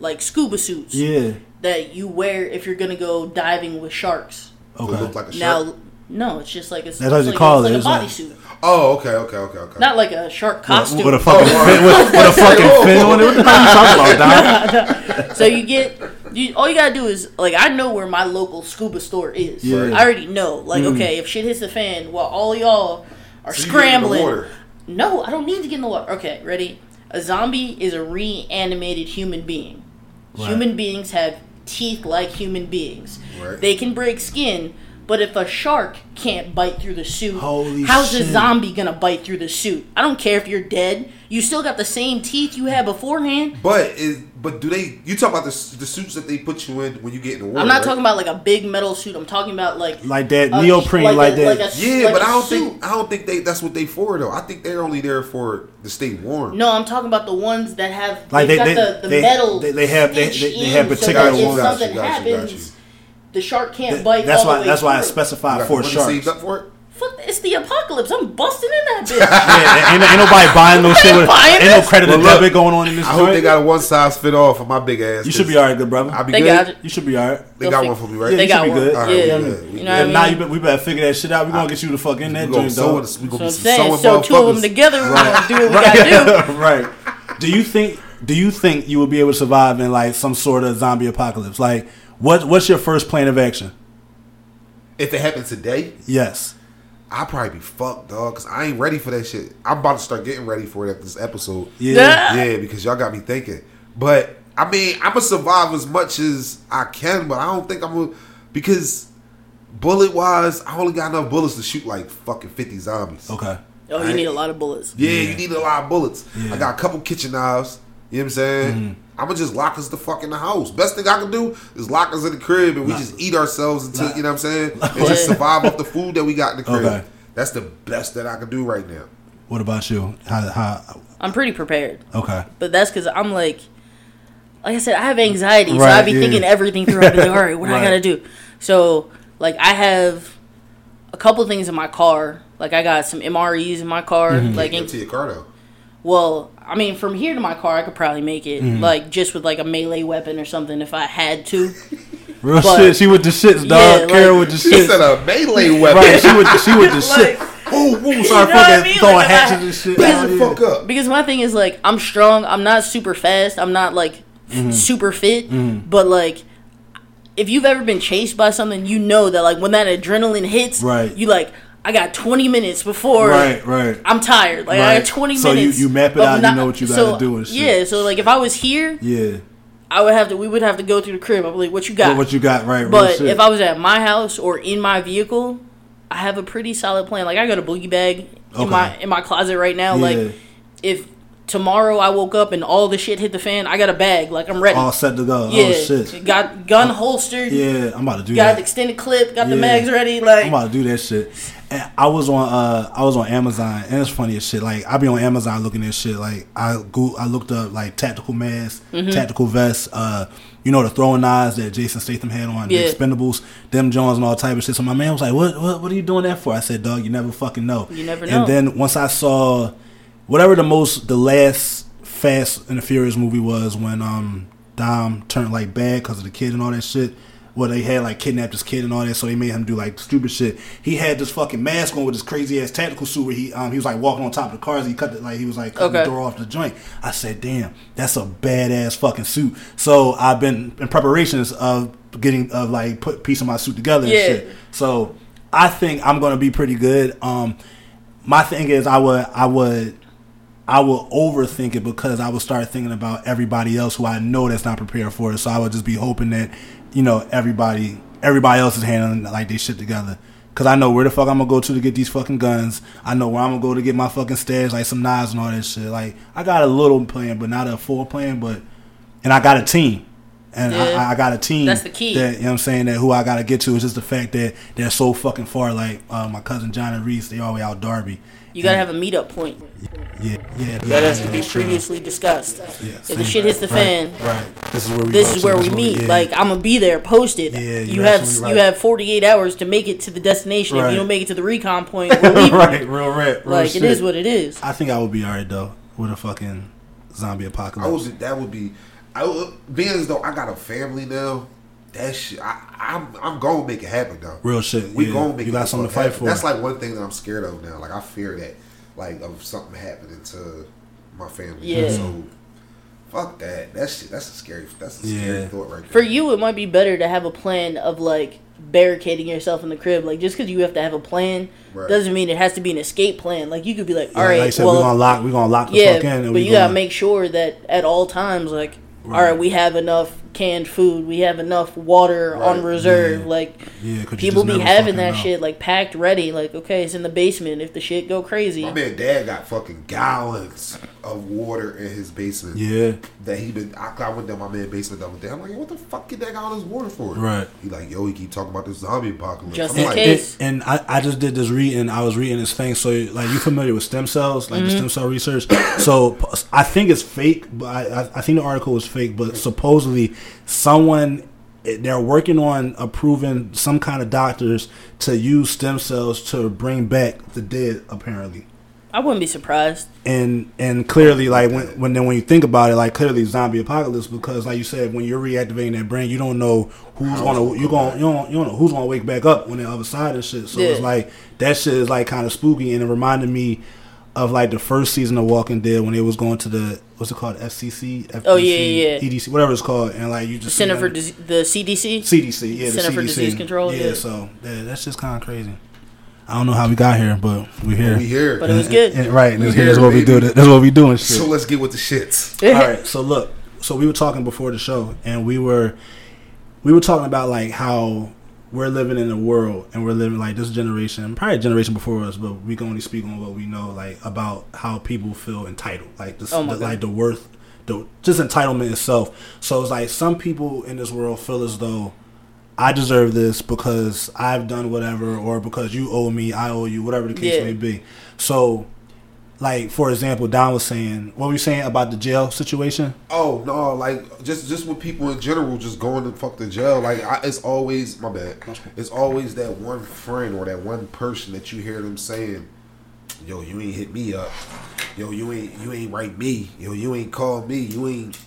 like scuba suits Yeah. that you wear if you're gonna go diving with sharks. Will Okay. look like a shark. Now, no, it's just like a, it's That's what you like call a, it, It's it's like a like- bodysuit, Oh, okay, okay, okay, okay. not like a shark costume. With a fucking Oh, fin, with, with a fucking fin on it. What the hell you talking about, Dom? so you get you all you gotta do is like I know where my local scuba store is. Yeah. Mm. I already know. Like okay, if shit hits the fan while all y'all are So you get in the scrambling. water. No, I don't need to get in the water. Okay, ready? A zombie is a reanimated human being. Right. Human beings have teeth like human beings. Right. They can break skin, but if a shark can't bite through the suit, Holy how's a zombie gonna bite through the suit? I don't care if you're dead. You still got the same teeth you had beforehand. But is but do they? You talk about the the suits that they put you in when you get in the water? I'm not right? talking about like a big metal suit. I'm talking about like Like that a- neoprene, like, a- that. a- Yeah, like but a I don't suit. think I don't think they that's what they for though. I think they're only there for to stay warm. No, I'm talking about the ones that have Like they've they- got they- the, the they- metal. they- they have- they- stitched they- they in have so particular that if ones. something Got you, got you, got happens, you. The shark can't That- bite. that's all why. the way That's why I through. specify You got for money sharks. up for it. Fuck, it's it's the apocalypse. I'm busting in that bitch. Yeah, ain't, ain't nobody buying no shit. With, buying ain't no this. credit Well, or look, debit going on in this I hope they got a one size fit all for my big ass. You should be alright, good brother. I'll be They good. got it. You should be alright. They got They'll one for me, right? Yeah, They you got should be one. good. All right, yeah. we good. You know what I mean? now you, be- we better figure that shit out. We gonna uh, get you the fuck in that We gonna joint, sew dog. it. We gonna That's be what I'm some saying. sewing So two of them motherfuckers. together, we're gonna do what we gotta do. right. Do you think? Do you think you will be able to survive in like some sort of zombie apocalypse? Like, what? What's your first plan of action? If it happened today, Yes. I'll probably be fucked, dog. Cause I ain't ready for that shit. I'm about to start getting ready for it after this episode. Yeah. Yeah. Yeah, because y'all got me thinking. But I mean, I'm gonna survive as much as I can, but I don't think I'm gonna because bullet wise, I only got enough bullets to shoot like fucking 50 zombies. Okay. Oh, you need a lot of bullets. Yeah, Yeah. you need a lot of bullets. Yeah. I got a couple kitchen knives. You know what I'm saying? I'm gonna just lock us the fuck in the house. Best thing I can do is lock us in the crib and we just eat ourselves until you know what I'm saying, and just survive off the food that we got in the crib. Okay. That's the best that I can do right now. What about you? How? How? I'm pretty prepared, Okay. but that's because I'm like, like I said, I have anxiety, so Right, I be yeah. thinking everything through. I be like, all right, what I gotta do? So, like, I have a couple things in my car. Like, I got some MREs in my car. Mm-hmm. Like, Get in, to your car though. Well, I mean, from here to my car, I could probably make it. Mm-hmm. Like, just with like a melee weapon or something, if I had to. Real But- shit. She with the shits, dog. Yeah, like- Carol with the She shits. said a melee weapon. Right. She with the, she with the shit. Like- Ooh, ooh, sorry, You know what I fucking mean? throwing Like, if I- hatchets and shit. Back out the here. fuck up. Because my thing is like I'm strong. I'm not super fast. I'm not like Mm-hmm. super fit. But like, if you've ever been chased by something, you know that like when that adrenaline hits, Right. You like I got 20 minutes before. Right, right. I'm tired. Like I Right. got 20 So you- minutes. you map it out, you know what you gotta so, do and shit. Yeah. So like if I was here, Yeah. I would have to. We would have to go through the crib. I'm like, what you got? What, what you got? Right. But if I was at my house or in my vehicle, I have a pretty solid plan. Like I got a boogie bag in my in my closet right now. Yeah. Like if tomorrow I woke up and all the shit hit the fan, I got a bag. Like I'm ready. all set to go. yeah, Oh shit. got gun holstered. Yeah, I'm about to do Got that. Got extended clip. Got the mags ready. Like I'm about to do that shit. And I was on uh I was on Amazon and it's funny as shit. Like I be on Amazon looking at shit. Like I go I looked up like tactical masks, Mm-hmm. tactical vests, uh you know the throwing knives that Jason Statham had on Yeah. the expendables, them Jones and all type of shit. So my man was like, What what what are you doing that for? I said, Dog, you never fucking know. You never know. And then once I saw whatever the most the last Fast and the Furious movie was when um Dom turned like bad because of the kid and all that shit. Well, they had like kidnapped his kid and all that, so they made him do like stupid shit. He had this fucking mask on with this crazy ass tactical suit where he um he was like walking on top of the cars. He cut it like he was like cutting Okay. the door off the joint. I said, damn, that's a badass fucking suit. So I've been in preparations of getting of like put piece of my suit together Yeah. and shit. So I think I'm gonna be pretty good. Um, my thing is I would I would I will overthink it because I would start thinking about everybody else who I know that's not prepared for it. So I would just be hoping that you know everybody everybody else is handling like they shit together. Cause I know where the fuck I'm gonna go to to get these fucking guns. I know where I'm gonna go to get my fucking stash, like some knives and all that shit. Like I got a little plan, but not a full plan. But and I got a team, and Yeah. I, I got a team. That's the key. That you know what I'm saying that who I gotta get to is just the fact that they're so fucking far. Like uh, my cousin John and Reese, they all the way out Darby. You gotta have a meetup point. Yeah, yeah. That has to be previously discussed. Yeah, If the shit hits the Right, fan, right. This is where we. this is where we meet. yeah. Like I'm gonna be there, posted. Yeah, you you're have absolutely you have 48 hours to make it to the destination. Right. If you don't make it to the recon point, we're leaving. right, real rap. Real Like shit. it is what it is. I think I would be alright though with a fucking zombie apocalypse. I was that would be. I would, being as though I got a family now. That shit, I, I'm I'm gonna make it happen though. Real shit. We yeah. gonna make you it got something to fight happen. for. That's like one thing that I'm scared of now. Like I fear that, like of something happening to my family. Yeah. So fuck that. That shit. That's a scary. That's a scary Yeah. thought right there. For you, it might be better to have a plan of like barricading yourself in the crib. Like just because you have to have a plan Right. doesn't mean it has to be an escape plan. Like you could be like, all Yeah, right, like said, well, we're gonna lock. We're gonna lock the yeah, fuck in. And but we you gotta gonna- make sure that at all times, like, all Right. right, we have enough canned food, we have enough water on reserve. Yeah. Like Yeah, 'cause you people be having that know. shit like packed ready. Like okay, it's in the basement. If the shit go crazy, My man, dad got fucking gallons of water in his basement. Yeah, That he been. I, I went down my man basement the other day. I'm like, what the fuck get that guy all this water for? Right. He like, yo, he keep talking about this zombie apocalypse. Just I'm in like, case. And, and I, I just did this reading. I was reading this thing. So like you familiar with stem cells, like Mm-hmm. the stem cell research. So I think it's fake, but I, I- I think the article was fake. But supposedly someone they're working on approving some kind of doctors to use stem cells to bring back the dead. Apparently, I wouldn't be surprised. and and clearly, like when when then when you think about it, like clearly zombie apocalypse because, like you said, when you're reactivating that brain, you don't know who's gonna you're gonna you don't you don't know who's gonna wake back up on the other side and shit. So it's like that shit is like kind of spooky, and it reminded me of like the first season of Walking Dead when it was going to the what's it called FCC, FDC, Oh, yeah, yeah, yeah. EDC, whatever it's called, and like you just Center see for Dis- the CDC. CDC, yeah, the Center for CDC. Disease Control, Yeah, yeah. so yeah, that's just kind of crazy. I don't know how we got here, but we're here. We here. But it was good. And- right, and We that's, here, that's what we do. That's what we do and shit. so let's get with the shits. All right, so look, so we were talking before the show, and we were we were talking about like how we're living in a world, and we're living like this generation, probably a generation before us, but we can only speak on what we know, like about how people feel entitled, like this, Oh the, like the worth, the just entitlement itself. So it's like some people in this world feel as though. I deserve this because I've done whatever, or because you owe me, I owe you, whatever the case Yeah. may be. So, like for example, Don was saying, what were you saying about the jail situation? Oh no, like just just with people in general, just going to fuck the jail. Like I, it's always my bad. It's always that one friend or that one person that you hear them saying, "Yo, you ain't hit me up. Yo, you ain't you ain't write me. Yo, you ain't call me. You ain't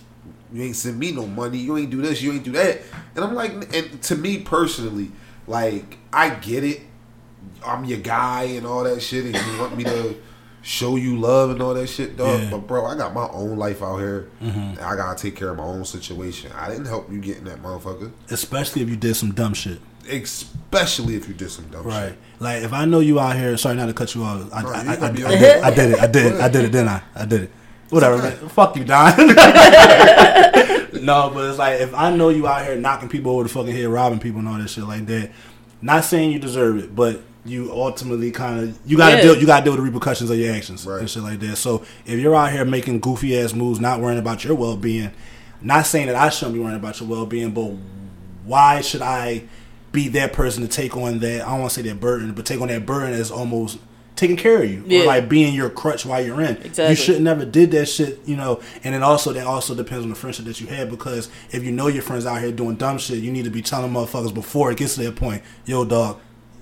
you ain't send me no money. You ain't do this. You ain't do that." And I'm like, and to me personally, like I get it. I'm your guy and all that shit, and you want me to show you love and all that shit, dog. Yeah. But bro, I got my own life out here. Mm-hmm. And I gotta take care of my own situation. I didn't help you getting that motherfucker, especially if you did some dumb shit. especially if you did some dumb Right. shit. Like if I know you out here, sorry not to cut you off. I, No, I, I, I, did. I did it. I did it. I did it. Didn't I? I did it. Whatever, okay. man. Fuck you, Don. no, but it's like if I know you out here knocking people over the fucking head, robbing people and all that shit like that. Not saying you deserve it, but you ultimately kind of you gotta Yeah. deal you gotta deal with the repercussions of your actions Right. and shit like that. So if you're out here making goofy ass moves, not worrying about your well being, not saying that I shouldn't be worrying about your well being, but why should I be that person to take on that? I don't want to say that burden, but take on that burden as almost taking care of you, Yeah. or like being your crutch while you're in. Exactly. You should never did that shit, you know. And then also that also depends on the friendship that you had because if you know your friends out here doing dumb shit, you need to be telling motherfuckers before it gets to that point. Yo, dog.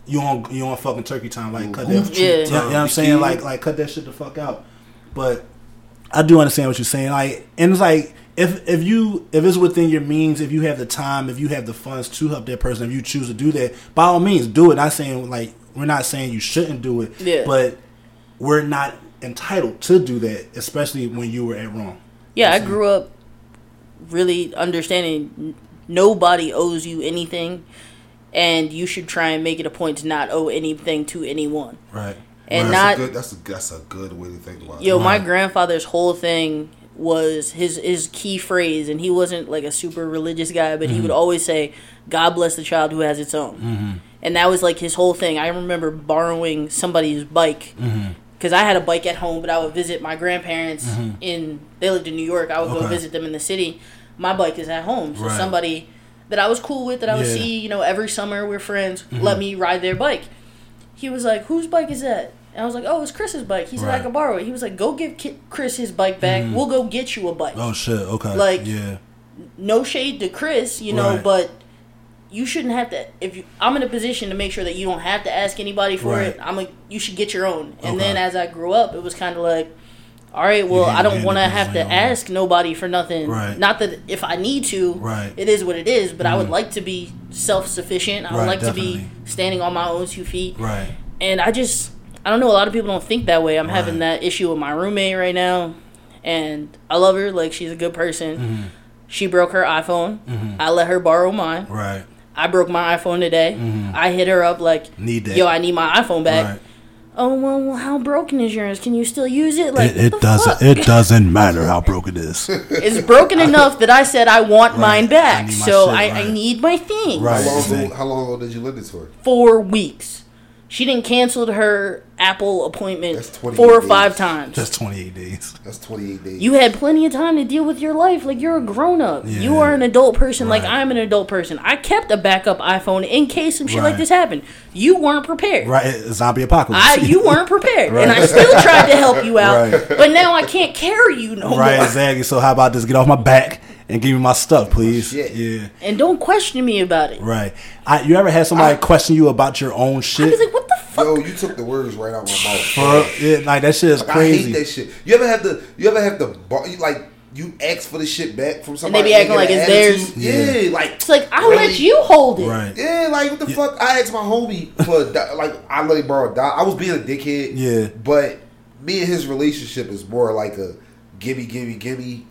You on you on fucking turkey time? Like cut that. Yeah. You know, you know what I'm saying? Like like cut that shit the fuck out. But I do understand what you're saying. Like, and it's like if if you if it's within your means, if you have the time, if you have the funds to help that person, if you choose to do that, by all means, do it. Not saying like we're not saying you shouldn't do it, Yeah. but we're not entitled to do that, especially when you were at wrong. Yeah, I grew up really understanding nobody owes you anything, and you should try and make it a point to not owe anything to anyone. Right. And that's not a good, that's a that's a good way to think about Yo, it. Yo, my grandfather's whole thing was his his key phrase, and he wasn't like a super religious guy, but Mm-hmm. he would always say, "God bless the child who has its own," Mm-hmm. and that was like his whole thing. I remember borrowing somebody's bike Mm-hmm. because I had a bike at home, but I would visit my grandparents in. They lived in New York. I would go Mm-hmm. Visit them in the city. My bike is at home, so Right. somebody that I was cool with, that I would Yeah. Mm-hmm. see, you know, every summer we're friends, let me ride their bike. He was like, "Whose bike is that?" And I was like, "Oh, it's Chris's bike." He said, "I Right. can borrow it." He was like, "Go give Ki- Chris his bike back. We'll go get you a bike." Oh shit. Okay. Like- yeah. No shade to Chris, you know, Right. but you shouldn't have to. If you, I'm in a position to make sure that you don't have to ask anybody for Right. it. I'm like, you should get your own. And Okay. then as I grew up, it was kind of like, all right, well, I don't want to have to ask nobody for nothing. Right. Not that if I need to, Right. it is what it is. But I would Mhm. like to be self sufficient. I would Right, like to be standing on my own two feet. Right. And I just, I don't know. A lot of people don't think that way. I'm having that issue with my roommate right now, and I love her. Like she's a good person. Mm-hmm. She broke her iPhone. I let her borrow mine. Right. I broke my iPhone today. I hit her up like, Need that. "Yo, I need my iPhone back." Right. Oh well, well, how broken is yours? Can you still use it? Like It, it doesn't. fuck? It doesn't matter how broken it is. It's broken enough that I said I want Right. mine back. need my so shit, I, right. I need my thing. Right. How long, exactly. how long did you live this for? Four weeks. She didn't cancel her Apple appointment That's 28 four or days. five times. That's 28 days. That's 28 days. You had plenty of time to deal with your life. Like you're a grown up. You are an adult person. Like I'm an adult person. I kept a backup iPhone in case some shit like this happened. You weren't prepared. Right. Zombie apocalypse. I you weren't prepared, and I still tried to help you out. Right. But now I can't carry you no Right, more. Right, exactly. So how about this? Get off my back and give me my stuff, please. shit. Yeah, And don't question me about it. right. I, you ever had somebody I- question you about your own I'd shit? be like, what the fuck? Yo, you took the words right out my mouth. For- yeah, like that shit is Like, I crazy. hate that shit. You ever have to? You ever have to? Like you ask for the shit back from somebody, And they be acting like an it's theirs. attitude? Yeah, like It's like, I'll really? let you hold it. Right. Yeah, like what the fuck? I asked my homie for like I let him borrow a dollar. I was being a dickhead. Yeah. but me and his relationship is more like a gimme, gimme, gimme,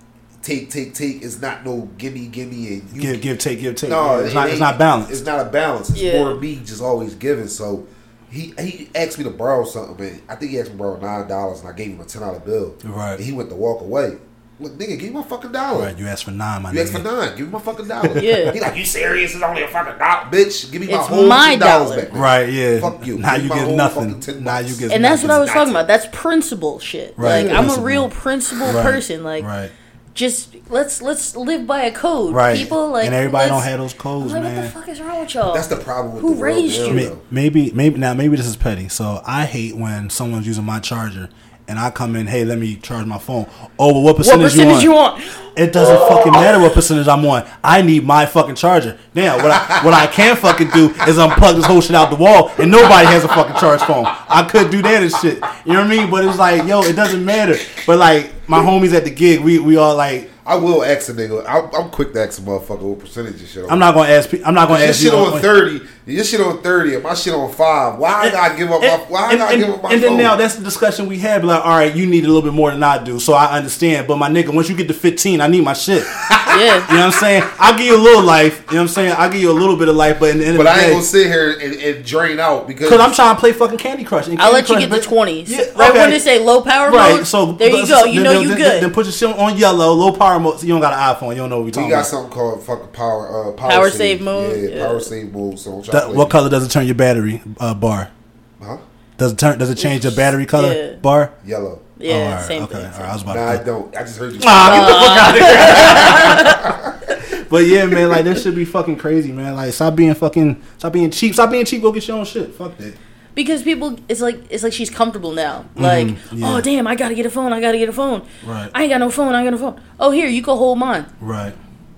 take, take, take. It's not no gimme, gimme, and you Give, give, take, give, take. No, Yeah, it's it not. It's not balanced. It's not a balance. It's Yeah. more me just always giving. So he he asked me to borrow something, man. I think he asked me to borrow nine dollars, and I gave him a ten dollar bill. Right. And he went to walk away. Look, nigga, give me my fucking dollar. Right. You asked for nine, my You asked for nine. Give me my fucking dollar. Yeah. He like, you serious? It's only a fucking dollar, bitch. Give me my It's whole my ten dollars dollar. back. man. Right. Yeah. Fuck you. Now Give you get nothing. Now you get. And that's what I was That's talking about. That's principle shit. Right. Like I'm a real principle Right. person. Like Right. Just let's let's live by a code. Right. People like and everybody don't have those codes, like, man. what the fuck is wrong with y'all? That's the problem with Who the raised now, you? May- though. Maybe, maybe now, maybe this is petty. So I hate when someone's using my charger and I come in, hey, let me charge my phone. Oh, well, what percentage, what percentage, you you want? want? It doesn't fucking matter what percentage I'm on. I need my fucking charger. Now, what I what I can fucking do is unplug this whole shit out the wall, and nobody has a fucking charge phone. I could do that and shit. You know what I mean? But it's like, yo, it doesn't matter. But like my homies at the gig, we we all like. I will ask a nigga. I'm, I'm quick to ask a motherfucker what percentage of shit. on. I'm not gonna ask. I'm not gonna Your ask shit you. on thirty. Your shit on thirty. And my shit on five. Why I gotta give up my? Why I and, gotta and- give up my and then now that's the discussion we had. Like, all right, you need a little bit more than I do, so I understand. But my nigga, once you get to 15, I need my shit. You Yeah. know what I'm saying? I'll give you a little life. You know what I'm saying? I'll give you a little bit of life, but in the end but of I the ain't day, gonna sit here and, and drain out because because I'm trying to play fucking Candy Crush. And I'll Candy let you Crush, get the twenties. Yeah, right okay. when they say low power Right, mode. so there you go. You then- know then- you then, good. Then put your shit on yellow, low power mode. So you don't got an iPhone. You don't know what we talking we got about. something called fucking power uh, power, Power save mode? Yeah, Yeah. power save mode. So I'm trying That- play. what color does it turn your battery uh, bar? Huh? Does it turn? Does it change the battery color Yeah. bar? Yellow. Yeah, Oh, all right, same okay, thing. all right, I was about Nah, to. I don't. I just heard you. Ah, get the fuck out of here. but yeah, man, like that should be fucking crazy, man. Like stop being fucking, stop being cheap, stop being cheap. Go get your own shit. Fuck that. because people it's like it's like she's comfortable now like Mm-hmm. yeah. oh damn i gotta get a phone i gotta get a phone Right. i ain't got no phone i ain't got no phone oh here you go hold mine Right.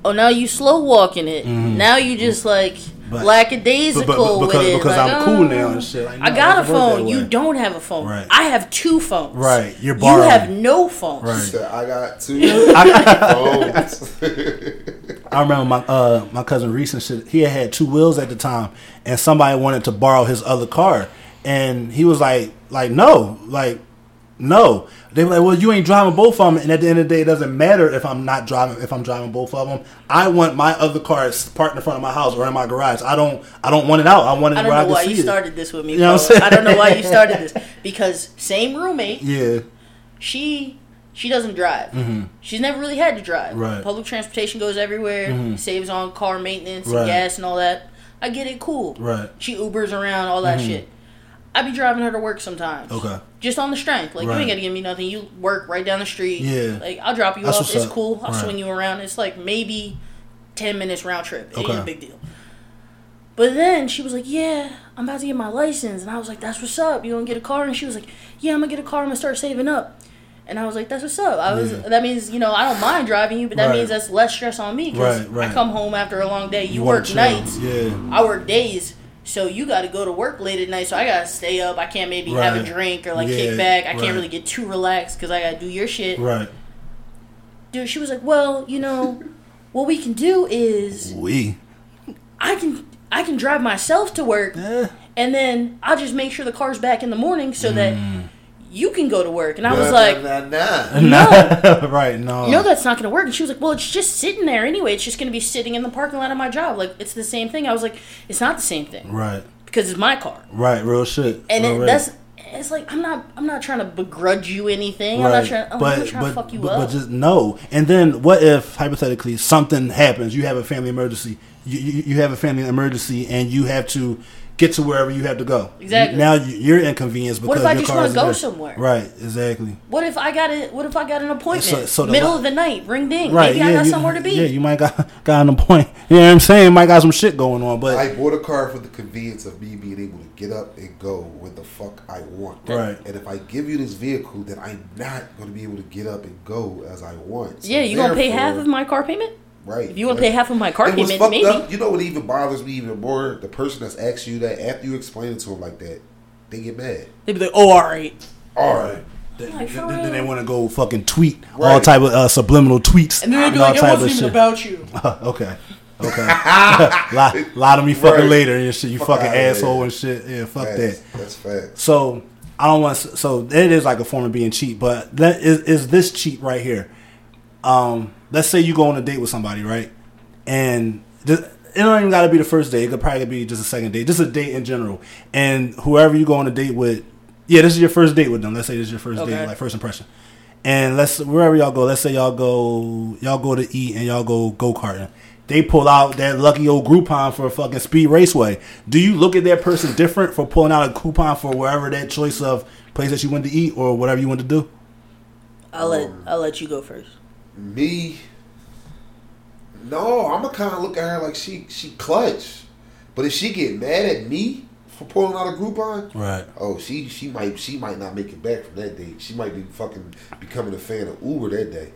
Oh now you slow walking it now you just like Mm-hmm. But- lackadaisical But, but, with because it because like, I'm cool oh, now and shit. Like, I got a it doesn't work phone. You don't have a phone. Right. I have two phones. Right, you're borrowing. You have no phones. Right. Said, I got two phones. I remember my uh my cousin Reese and shit. He had had two wheels at the time, and somebody wanted to borrow his other car, and he was like, like no, like no. They were like, well, you ain't driving both of them, and at the end of the day, it doesn't matter if I'm not driving if I'm driving both of them. I want my other car parked in front of my house or in my garage. I don't I don't want it out. I want it I don't I know can why you it. started this with me. You know what I'm saying? I don't know why you started this because same roommate. Yeah, She she doesn't drive. She's never really had to drive. Mm-hmm. Right. Mm-hmm. Public transportation goes everywhere. Saves on car maintenance Right. and gas and all that. I get it. Cool. Right. Mm-hmm. She Ubers around all that shit. I be driving her to work sometimes. Okay. Just on the strength. Like you ain't gotta give me nothing. You work right down the street. Yeah. Like I'll drop you That's off. It's up. cool. I'll Right. swing you around. It's like maybe ten minutes round trip. It Okay. ain't a big deal. But then she was like, "Yeah, I'm about to get my license," and I was like, "That's what's up. You gonna get a car?" And she was like, "Yeah, I'm gonna get a car. I'm gonna start saving up." And I was like, "That's what's up." I was. Yeah. That means you know I don't mind driving you, but that Right. means that's less stress on me because Right, right. I come home after a long day. You, wanna work nights. Yeah. I work days. So you got to go to work late at night. So I got to stay up. I can't maybe have a drink or like Yeah, kick back. I right. can't really get too relaxed because I got to do your shit Right. dude, she was like, "Well, you know, what we can do is We. I can I can drive myself to work, Eh. and then I'll just make sure the car's back in the morning so Mm. that you can go to work." And I was Nah, like, nah, nah, nah. "No, right. No. No, that's not going to work." And she was like, "Well, it's just sitting there anyway. It's just going to be sitting in the parking lot of my job. Like it's the same thing." I was like, "It's not the same thing Right. because it's my car." Right. Real shit. And Real it, that's it's like I'm not I'm not trying to begrudge you anything. I'm not trying. I'm not trying to fuck you but, up. but just no. And then what if hypothetically something happens? You have a family emergency. You, you, you have a family emergency, and you have to get to wherever you have to go. Exactly. Now you- you're inconvenienced because What if I your just wanna isn't go there. somewhere? Right. Exactly. What if I got it? What if I got an appointment? So- so the middle li- of the night, ring ding. Right. Maybe yeah. I got you, somewhere to be. Yeah. You might got got an point. You know what I'm saying? Might got some shit going on, but I bought a car for the convenience of me being able to get up and go where the fuck I want. Right. And if I give you this vehicle, then I'm not going to be able to get up and go as I want. So yeah, you gonna pay half of my car payment? Right. If you want to pay half of my car payment, maybe. up, you know what even bothers me even more? The person that's asked you that after you explain it to them like that, they get mad. They'd be like, "Oh, all right." All right. Then, Like, then- then they want to go fucking tweet all type of uh, subliminal tweets And then they'd be all like, "It type of wasn't even shit. about you." okay. Okay. lie, lie to me fucking Right. later and shit. You Fuck fucking outta here. asshole and shit. Yeah, fuck Facts. that. That's facts. So I don't want. To, so it is like a form of being cheap, but that is is this cheap right here. Um, let's say you go on a date with somebody, right? And th- it don't even got to be the first date. It could probably be just a second date, just a date in general. And whoever you go on a date with, yeah, this is your first date with them. Let's say this is your first Okay. date, like first impression. And let's wherever y'all go, let's say y'all go y'all go to eat and y'all go go karting. They pull out that lucky old Groupon for a fucking speed raceway. Do you look at that person different for pulling out a coupon for wherever that choice of place that you went to eat or whatever you want to do? I'll let I'll let you go first. Me, no, I'm gonna kind of look at her like she she clutch, but if she get mad at me for pulling out a Groupon, Right. oh she she might she might not make it back from that date. She might be fucking becoming a fan of Uber that day.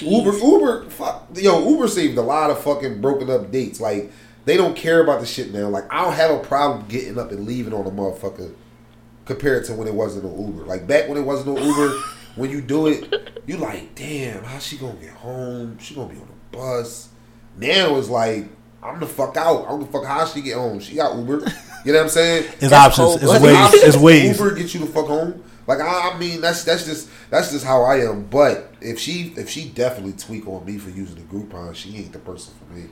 Uber Uber fuck yo Uber saved a lot of fucking broken up dates. Like they don't care about the shit now. Like I don't have a problem getting up and leaving on a motherfucker compared to when it wasn't an Uber. Like back when it wasn't an Uber, when you do it, you like, damn, how she gonna get home? She gonna be on the bus. Now it's like, I'm the fuck out. I'm the fuck how she get home. She got Uber. You know what I'm saying? It's That's options. It's ways. options. It's ways. Uber get you the fuck home. Like I, I mean, that's that's just that's just how I am. But if she if she definitely tweak on me for using the Groupon, she ain't the person for me.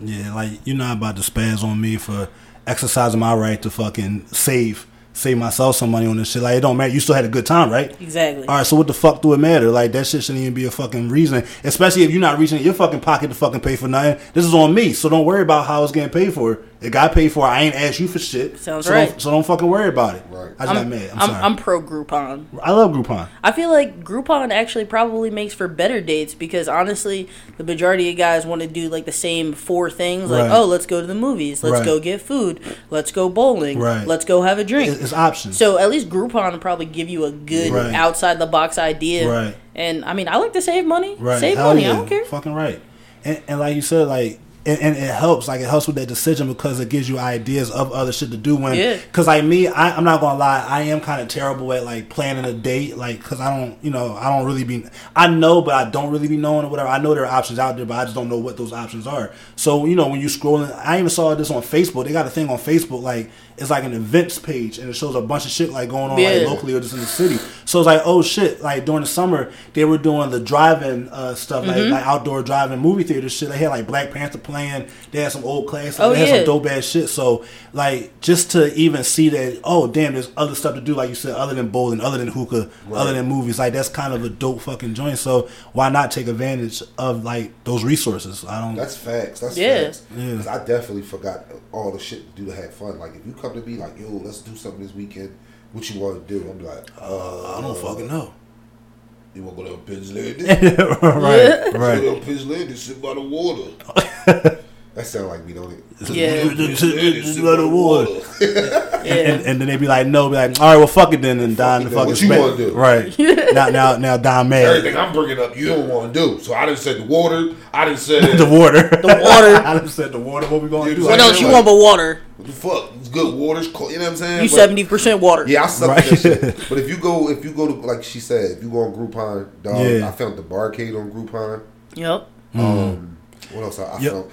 Yeah, like you're not about to spaz on me for exercising my right to fucking save save myself some money on this shit. Like it don't matter. You still had a good time, right? Exactly. All right, so what the fuck do it matter? Like that shit shouldn't even be a fucking reason, especially if you're not reaching your fucking pocket to fucking pay for nothing. This is on me, so don't worry about how it's getting paid for. It got paid for. I ain't asked you for shit. Sounds so right. Don't, so don't fucking worry about it. Right. I just got mad. I'm, I'm, sorry. I'm pro Groupon. I love Groupon. I feel like Groupon actually probably makes for better dates because honestly, the majority of guys want to do like the same four things. Like, Right. oh, let's go to the movies, let's Right. go get food, let's go bowling, Right. let's go have a drink. It- It's options. so at least Groupon will probably give you a good Right. outside the box idea. Right. And I mean, I like to save money. Right. Save Hell money. yeah. I don't care. Fucking right. And, and like you said, like, and, and it helps. Like it helps with that decision because it gives you ideas of other shit to do. When, Yeah. because like me, I, I'm not gonna lie, I am kind of terrible at like planning a date. Like, because I don't, you know, I don't really be. I know, but I don't really be knowing or whatever. I know there are options out there, but I just don't know what those options are. So you know, when you scrolling, I even saw this on Facebook. They got a thing on Facebook like it's like an events page and it shows a bunch of shit like going on like locally or just in the city. So it's like, oh shit! Like during the summer, they were doing the drive-in uh, stuff, like, Mm-hmm. like outdoor drive-in movie theater shit. They had like Black Panther playing. They had some old classics. Oh, they had yeah. some dope ass shit. So like, just to even see that, oh damn, there's other stuff to do, like you said, other than bowling, other than hookah, other than movies. Like that's kind of a dope fucking joint. So why not take advantage of like those resources? I don't. That's facts. That's Yeah. facts. Yeah. 'Cause I definitely forgot all the shit to do to have fun. Like if you come to me like, yo, let's do something this weekend. What you want to do? I'm like, uh, I don't fucking know. You want to go down Penn's Landing? right, right. Go down Penn's Landing, sit by the water. that sound like me, don't it? Yeah. Sit By the water. Yeah. And, and then they'd be like, no, be like, all right, well, fuck it then, and Don it the then. fucking What you smack- wanna do? right now, now, now, Don mad Everything I'm bringing up, you don't want to do. So I didn't say the water. I didn't say the water, the water. I didn't said the water. What we gonna Yeah, do? what I else you want but water? What the fuck? It's good. Water's cold. You know what I'm saying? You But- seventy percent water. Yeah, I suck Right. at that shit. But if you go, if you go to like she said, if you go on Groupon, dog, Yeah. I found the barcade on Groupon. Yep. Um, what else? I, I Yep. found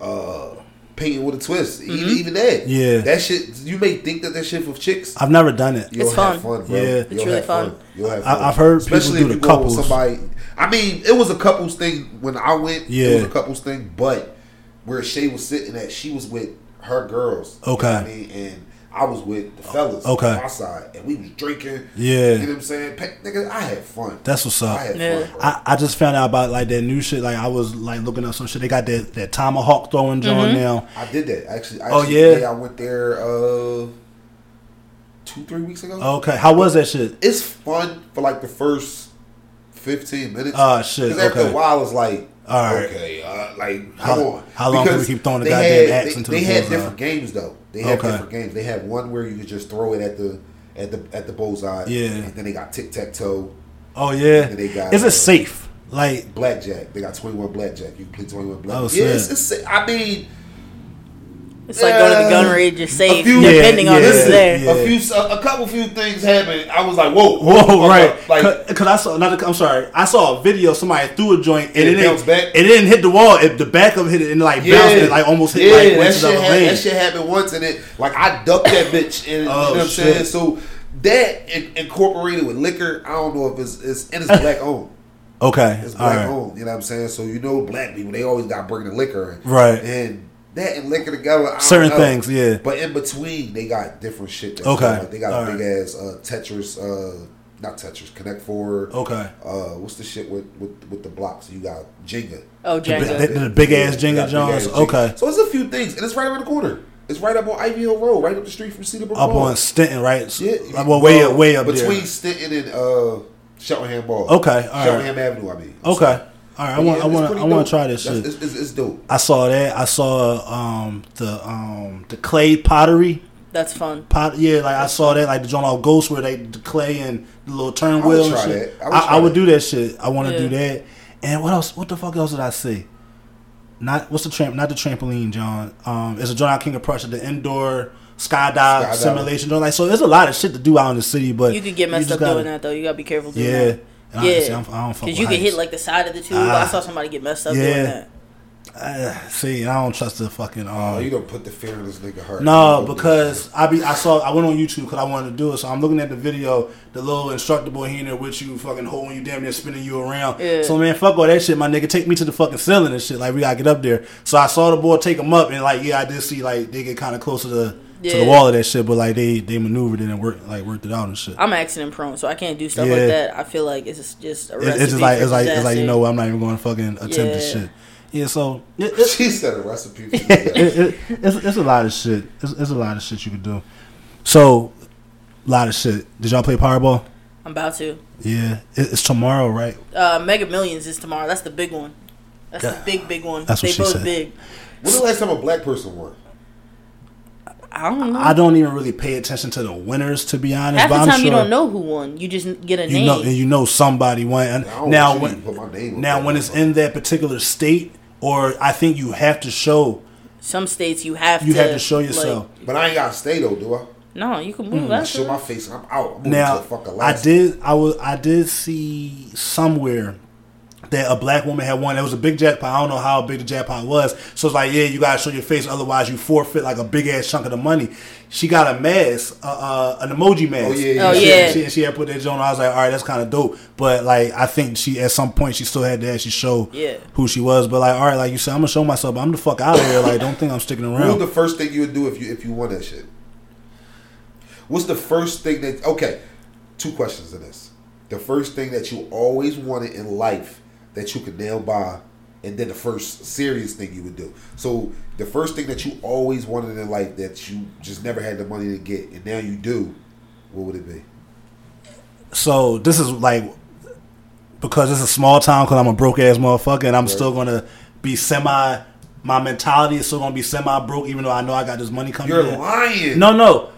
uh, painting with a twist. Even, mm-hmm. even that, Yeah. that shit. You may think that that shit for chicks. I've never done it. You'll It's have fun. fun, bro. Yeah. You'll It's have really fun. You'll have I- fun. I've heard people especially do if the you go with couples. somebody. I mean, it was a couples thing when I went. Yeah, it was a couples thing, but where Shay was sitting at, she was with her girls. you know Okay. what I mean, and I was with the fellas. Okay. on my side, and we was drinking. Yeah. you know what I'm saying. Pe- Nigga, I had fun. That's what's up. I had Yeah. fun. Bro. I, I just found out about like that new shit. Like I was like looking up some shit. They got that that tomahawk throwing joint now. I did that actually. Oh, actually yeah? I went there uh two three weeks ago. Okay, how was that shit? It's fun for like the first fifteen minutes. Ah, shit, Because after okay. a while, it's like. All right. Okay, uh, like How- come on. how long can we Because keep throwing the goddamn had, axe they, into they the They had bullseye? different games though. They had Okay. different games. They had one where you could just throw it at the at the at the bullseye. Yeah. And then they got tic tac toe. Oh yeah, And they got, is uh, it safe? Like, Blackjack. They got twenty one blackjack. You can play twenty one blackjack. Oh, yeah, it's, it's, I mean, It's like going to the gun Yeah. range and safe, few- depending Yeah, on yeah, who's there. yeah. a few, a, a couple few things happened. I was like, whoa, Whoa, right? Like, Because I saw. another. I'm sorry. I saw a video. Somebody threw a joint and it it, didn't. back? It didn't hit the wall. It, the back of it hit it and like yeah, bounced. And, like almost hit yeah, like that went to shit, the had, lane. that shit happened once, and it like I ducked that bitch, and you oh, know Oh, what I'm shit. saying. So that in, incorporated with liquor, I don't know if it's it's and it's black owned. Okay, It's black right. owned. You know what I'm saying? So you know, black people they always got bringing the liquor Right. And that and liquor together, I don't Certain know. things, yeah. But in between, they got different shit. That's Okay. Like they got All a big right. ass uh, Tetris, uh, not Tetris, Connect Four. Okay. Uh, what's the shit with with, with the blocks? You got Jenga. Oh, The, Jenga. the, the big ass Jenga you Jones. big ass Jenga. Okay. So it's a few things, and it's right around the corner. It's right up on Ivy Hill Road, right up the street from Cedarbrook Up Mall. on Stenton, right? So- Yeah, like, well, way up, way up between there. Stenton and uh, Cheltenham Ball. Okay, all right. Cheltenham Avenue. I mean. Okay. All right. I want. Yeah, I want. I want to try this shit. It's, it's, it's dope. I saw that. I saw um the um the clay pottery That's fun. pot. Yeah, like I saw that like the John All Ghost where they the clay and the little turn I would wheel and try shit. that. I would I, try I would that. do that shit. I want to do that. And what else? What the fuck else did I see? Not what's the tramp? Not the trampoline, John. Um, it's a John Out King of Prussia, the indoor skydive Skydive. simulation. Joint. Like so, there's a lot of shit to do out in the city, but You could get messed up gotta- doing that though. You gotta be careful doing Yeah. that. And honestly, I'm- I don't fuck because with you can hit like the side of the tube. Ah. I saw somebody get messed up Yeah. doing that. Uh, see, I don't trust the fucking. Um, Oh, you don't put the fear in this nigga heart. No, You don't do because I be I saw I went on YouTube because I wanted to do it. So I'm looking at the video, the little instructor boy here in there with you, fucking holding you damn near spinning you around. Yeah. So man, fuck all that shit, my nigga. Take me to the fucking ceiling and shit. Like we gotta get up there. So I saw the boy take him up and like yeah, I did see like they get kind of closer to to Yeah. the wall of that shit, but like they they maneuvered it and worked like worked it out and shit. I'm accident prone, so I can't do stuff Yeah. like that. I feel like it's just, just a recipe it's just like for it's like it's like you know what, I'm not even going to fucking attempt this shit. Yeah, so it, it. it, She said a recipe. For it, that. it, it's, it's a lot of shit. It's, it's a lot of shit you could do. So, a lot of shit. Did y'all play Powerball? I'm about to. Yeah, it's tomorrow, right? Uh, Mega Millions is tomorrow. That's the big one. That's Yeah. the big, big one. That's what she both said. big. When the last time a black person won? I don't know. I don't even really pay attention to the winners, to be honest. Half the time sure you don't know who won. You just get a You name. know, and you know somebody won. And I now, want you to when put my name. up now when it's in that particular state, or I think you have to show Some states you have you to have to show like- yourself. but I ain't got to stay though, do I? no, you can move. Mm. I That's show my face and I'm out. I'm Now, to fuck I did. I was. I did see somewhere that a black woman had won. It was a big jackpot. I don't know how big the jackpot was. So it's like, yeah, you gotta show your face, otherwise you forfeit like a big ass chunk of the money. She got a mask, uh, uh, an emoji mask. Oh, yeah, yeah. Oh, She- yeah. She, she had put that on. I was like, all right, that's kind of dope. But like, I think she at some point she still had to actually show Yeah. who she was. But like, all right, like you said, I'm gonna show myself. But I'm the fuck out of here. Like, don't think I'm sticking What was around. the first thing you would do if you if you won that shit? What's the first thing that? Okay, two questions in this. The first thing that you always wanted in life that you could nail by, and then the first serious thing you would do. So the first thing that you always wanted in life that you just never had the money to get, and now you do. What would it be? So this is like because it's a small town because I'm a broke ass motherfucker and I'm still gonna be semi. My mentality is still gonna be semi broke even though I know I got this money coming. You're in. lying. No, no.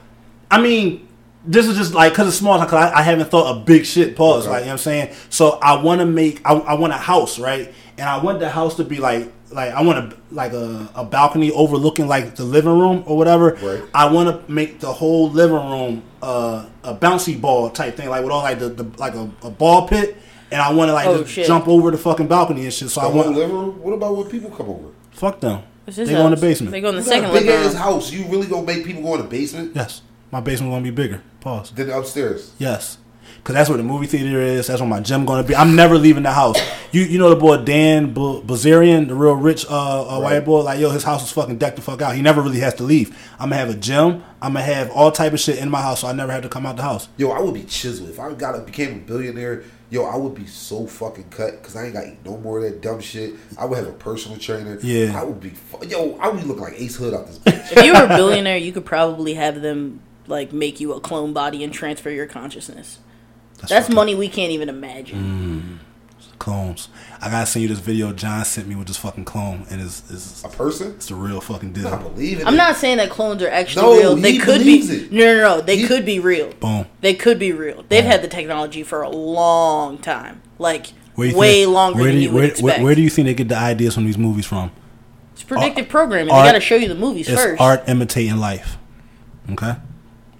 I mean, this is just like because it's small. Because I, I haven't thought of big shit. Pause. Okay. Like you know what I'm saying. So I want to make. I, I want a house, right? And I want the house to be like like I want a like a, a balcony overlooking like the living room or whatever. Right. I want to make the whole living room uh, a bouncy ball type thing, like with all like the, the like a, a ball pit. And I want to like Oh, just shit. jump over the fucking balcony and shit. So The I whole want living room. What about when people come over? fuck them. They this go in the basement. They go in the You got second a big living ass room. house. You really gonna make people go in the basement? yes, my basement gonna be bigger. Pause. Than upstairs. Yes. Cause that's where the movie theater is. That's where my gym gonna be. I'm never leaving the house. You you know the boy Dan B- Bilzerian, the real rich uh, uh, white boy. Like yo, his house is fucking decked the fuck out. He never really has to leave. I'm gonna have a gym. I'm gonna have all type of shit in my house, so I never have to come out the house. Yo, I would be chiseled if I got became a billionaire. Yo, I would be so fucking cut because I ain't got eat no more of that dumb shit. I would have a personal trainer. Yeah. I would be. Fu- Yo, I would look like Ace Hood out this bitch. If you were a billionaire, you could probably have them like make you a clone body and transfer your consciousness. That's, fucking- money we can't even imagine. Mm. Clones. I gotta send you this video John sent me with this fucking clone, and it's it's, A person? it's the real fucking I believe it. I'm not saying that clones are actually No, real. They he could be. it. No, no, no. They He- could be real. Boom. They could be real. They've had the technology for a long time. Like way think- longer where than do you would where, expect. Where, where do you think they get the ideas from these movies from? it's predictive programming. art- they got to show you the movies It's first. art imitating life. Okay,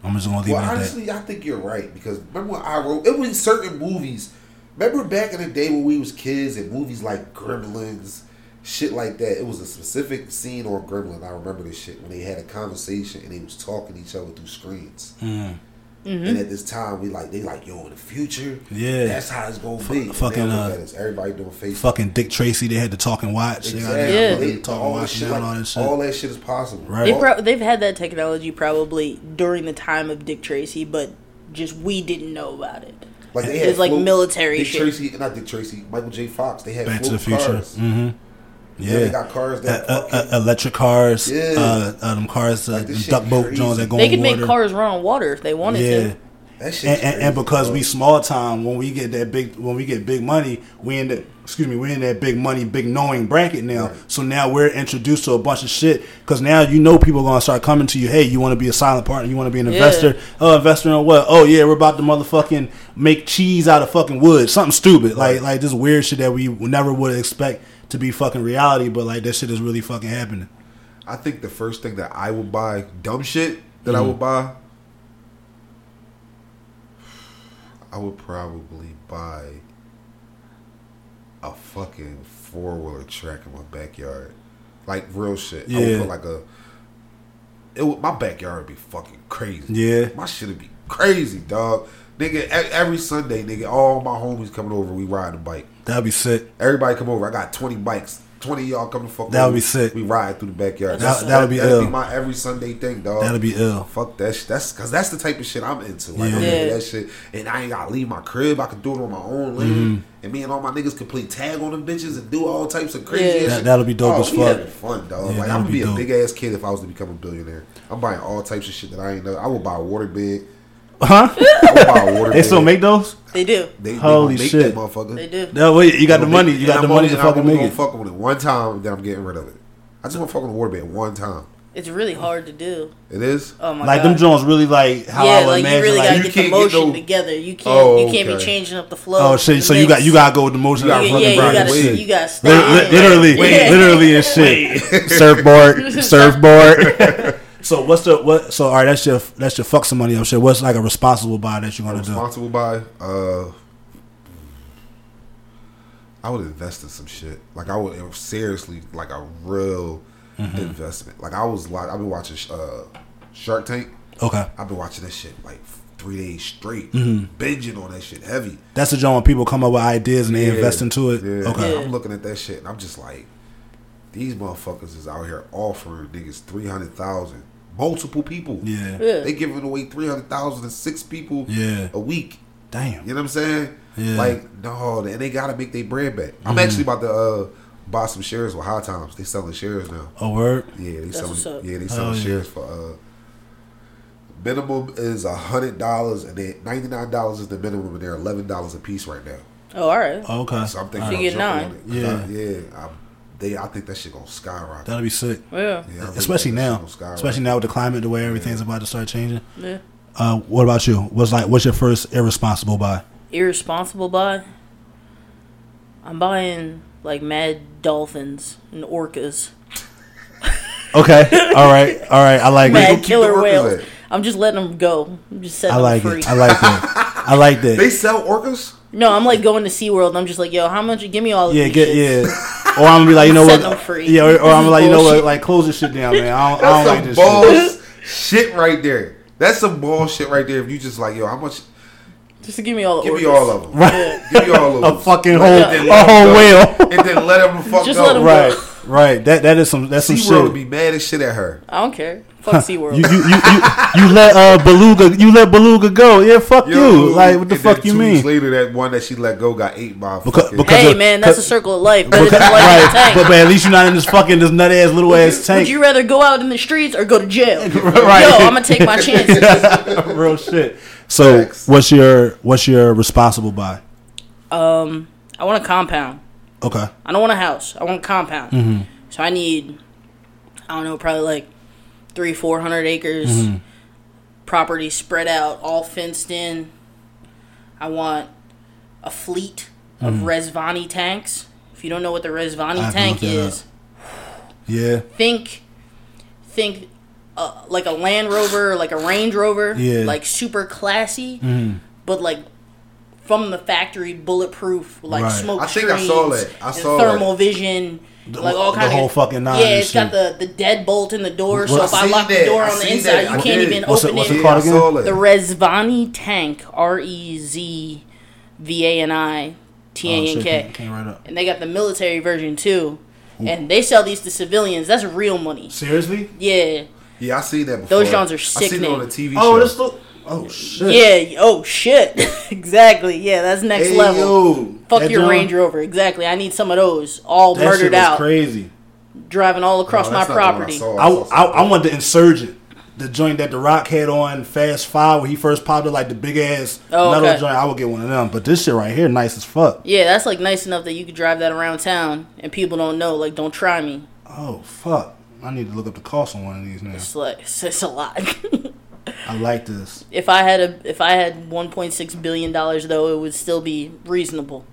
I'm just gonna leave Well, it honestly, I think you're right because remember when I wrote it was certain movies. Remember back in the day when we was kids and movies like Gremlins, shit like that. It was a specific scene on Gremlin. I remember this shit when they had a conversation and they was talking to each other through screens. Mm. And at this time, we like they like yo in the future. Yeah. that's how it's gonna be. Fucking, uh, at everybody doing Facebook. Fucking Dick Tracy, they had the talking watch. They Exactly. Yeah. they They- talking all, watch shit, like, all that shit. all that shit is possible. Right. They pro- they've had that technology probably during the time of Dick Tracy, but just we didn't know about it. Like they It had was like military Dick shit. Tracy, not Dick Tracy, Michael J. Fox. They had Back to the float Future. cars. Mm-hmm. Yeah, Yeah. they got cars that Uh, uh, fucking- uh, electric cars, Yeah. uh, uh, them cars, uh, Like, this them shit duck boat crazy. Jones that go They on could make cars run on water if they wanted yeah. to. that shit. And, and, and because we small time, when we get that big, when we get big money, we in the excuse me, we in that big money, big knowing bracket now. Right. So now we're introduced to a bunch of shit because now you know people are gonna start coming to you. Hey, you want to be a silent partner? You want to be an Yeah. investor? Oh, investor in what? Oh yeah, we're about to motherfucking make cheese out of fucking wood. Something stupid like like this weird shit that we never would expect to be fucking reality, but like that shit is really fucking happening. I think the first thing that I would buy, dumb shit that I Mm-hmm. would buy, I would probably buy a fucking four wheeler track in my backyard, like real shit. I Yeah. would put like a. It would, my backyard would be fucking crazy. Yeah. my shit would be crazy, dog. Nigga, every Sunday, nigga, all my homies coming over, we ride a bike. That'd be sick. Everybody come over. I got twenty bikes. Twenty of y'all come to fuck. That would over. be sick. We ride through the backyard. That- That's, that would be that'd ill. be my every Sunday thing, dog. That'd be ill. Fuck that. shit. that's because that's the type of shit I'm into. Like I'm Yeah. into that shit, and I ain't gotta leave my crib. I can do it on my own land, Mm-hmm. and me and all my niggas can play tag on them bitches and do all types of crazy. Yeah. ass That, that'll be dope oh, as fuck. having fun, dog. Yeah, like I'm gonna be, dope. a big ass kid if I was to become a billionaire. I'm buying all types of shit that I ain't know. I would buy a water bed. Huh? I would buy a water they still make those? They do. They, they Holy make shit. that motherfucker. They do. No, wait, you got the money. You got the money to I'm fucking make it. fuck with it one time, then I'm getting rid of it. I just want to fuck on the water one time. It's really hard to do. It is. Oh my Like god. them Jones really like how I would like imagine. you really like, gotta you get can't the get motion no- together. You can't. Oh, you can't be changing up the flow. oh shit! the So you got you gotta go with the motion. You gotta Yeah, run yeah, fucking you gotta, shit. you gotta stay. Li- in. literally, Yeah. literally and shit. surfboard, surfboard. So what's the what? So all right, that's your that's your fuck some money up shit. What's like a responsible buy that you're gonna do? responsible by. Uh, I would invest in some shit. Like I would seriously, like a real Mm-hmm. investment. Like I was, like I've been watching uh, Shark Tank. Okay, I've been watching that shit like three days straight, Mm-hmm. binging on that shit heavy. that's the joint when people come up with ideas and they invest into it. Yeah. Okay, Yeah. I'm looking at that shit and I'm just like, these motherfuckers is out here offering niggas three hundred thousand, multiple people. yeah, Yeah. They giving away three hundred thousand to six people Yeah. a week. damn. You know what I'm saying? Yeah. Mm-hmm. Like no, and they gotta make their bread back. I'm actually about to uh, buy some shares with High Times. They selling shares now. Oh, word. Yeah, they That's selling. Yeah, they selling yeah. shares for. uh Minimum is a hundred dollars, and then ninety nine dollars is the minimum, and they're eleven dollars a piece right now. Oh, all right. Okay, So I'm thinking, All So about you get nine. on it. 'Cause Yeah. I, yeah. I, they, I think that shit gonna skyrocket. that'll be sick. Yeah. yeah, Especially now, shit gonna skyrocket. especially now with the climate, the way everything's about to start changing. Yeah. Uh, what about you? What's like? What's your first irresponsible buy? Irresponsible buy. I'm buying like mad dolphins and orcas. Okay, all right, all right. I like Where you it. Mad killer the whales. at? I'm just letting them go. I'm just setting I like them free. it. I like that. I like that. They sell orcas. no, I'm like going to SeaWorld and I'm just like, yo, how much? Give me all of Yeah, these get shits. yeah. Or I'm gonna be like, you know Set what? free. Yeah, or, or This I'm is like, you know what? Like, close this shit down, man. I don't, I don't like some this balls shit. shit right there. That's some bullshit right there. If you just like, yo, how much? Just to give me all the Give me orcas. all of them. Right. Give me all of them. A fucking whole, and a let 'em whole go. whale. and then let them fuck Just go. let 'em go. Right, right. That that is some that's some SeaWorld shit. would be mad as shit at her. I don't care. Fuck SeaWorld. You you, you you you let uh beluga you let beluga go. Yeah, fuck Yo, you. Like what the fuck you two mean? Weeks later, that one that she let go got ate by a Because- fucking. because- hey of- man, that's a circle of life. Better Because- than life in a right, tank. but, but at least you're not in this fucking this nut ass little ass tank. Would you rather go out in the streets or go to jail? Right. Yo, I'm gonna take my chances. Real shit. So Facts. what's your what's your responsible by? Um, I want a compound. Okay. I don't want a house. I want a compound. Mm-hmm. So I need, I don't know, probably like three, four hundred acres, Mm-hmm. property spread out, all fenced in. I want a fleet of Rezvani tanks. If you don't know what the Rezvani Mm. I tank is, Yeah. think think uh, like a Land Rover, like a Range Rover, Yeah. Mm-hmm. like super classy, but like from the factory, bulletproof, like Right. smoke I think I screens, saw that. I saw thermal vision. Like all the kind whole of fucking nine Yeah, and it's got shit. the the deadbolt in the door, so if I I seen lock the door on the inside, that. you I can't did. even What's it- open what's it. it called again? The Rezvani tank, R E Z V A N I T A N K, Oh, A N shit, K, can't- can't write up. and they got the military version too. And they sell these to civilians. That's real money. Seriously? Yeah, Yeah, I see that before. Those Johns are sick. I seen it on the TV Oh, show. this look. Oh, oh shit. yeah. Oh shit. exactly. Yeah, that's next Hey, level. yo. Fuck your joint- Range Rover. Exactly. I need some of those. All That murdered was out, crazy. driving all across No, my that's not the one I property. saw. I, I, I want the insurgent. The joint that the Rock had on Fast Five when he first popped it, like the big ass Oh, metal okay. joint. I would get one of them. But this shit right here, nice as fuck. Yeah, that's like nice enough that you could drive that around town and people don't know. Like, don't try me. Oh fuck! I need to look up the cost on one of these now. It's like it's, it's a lot. I like this. if I had a if I had 1.6 billion dollars though, it would still be reasonable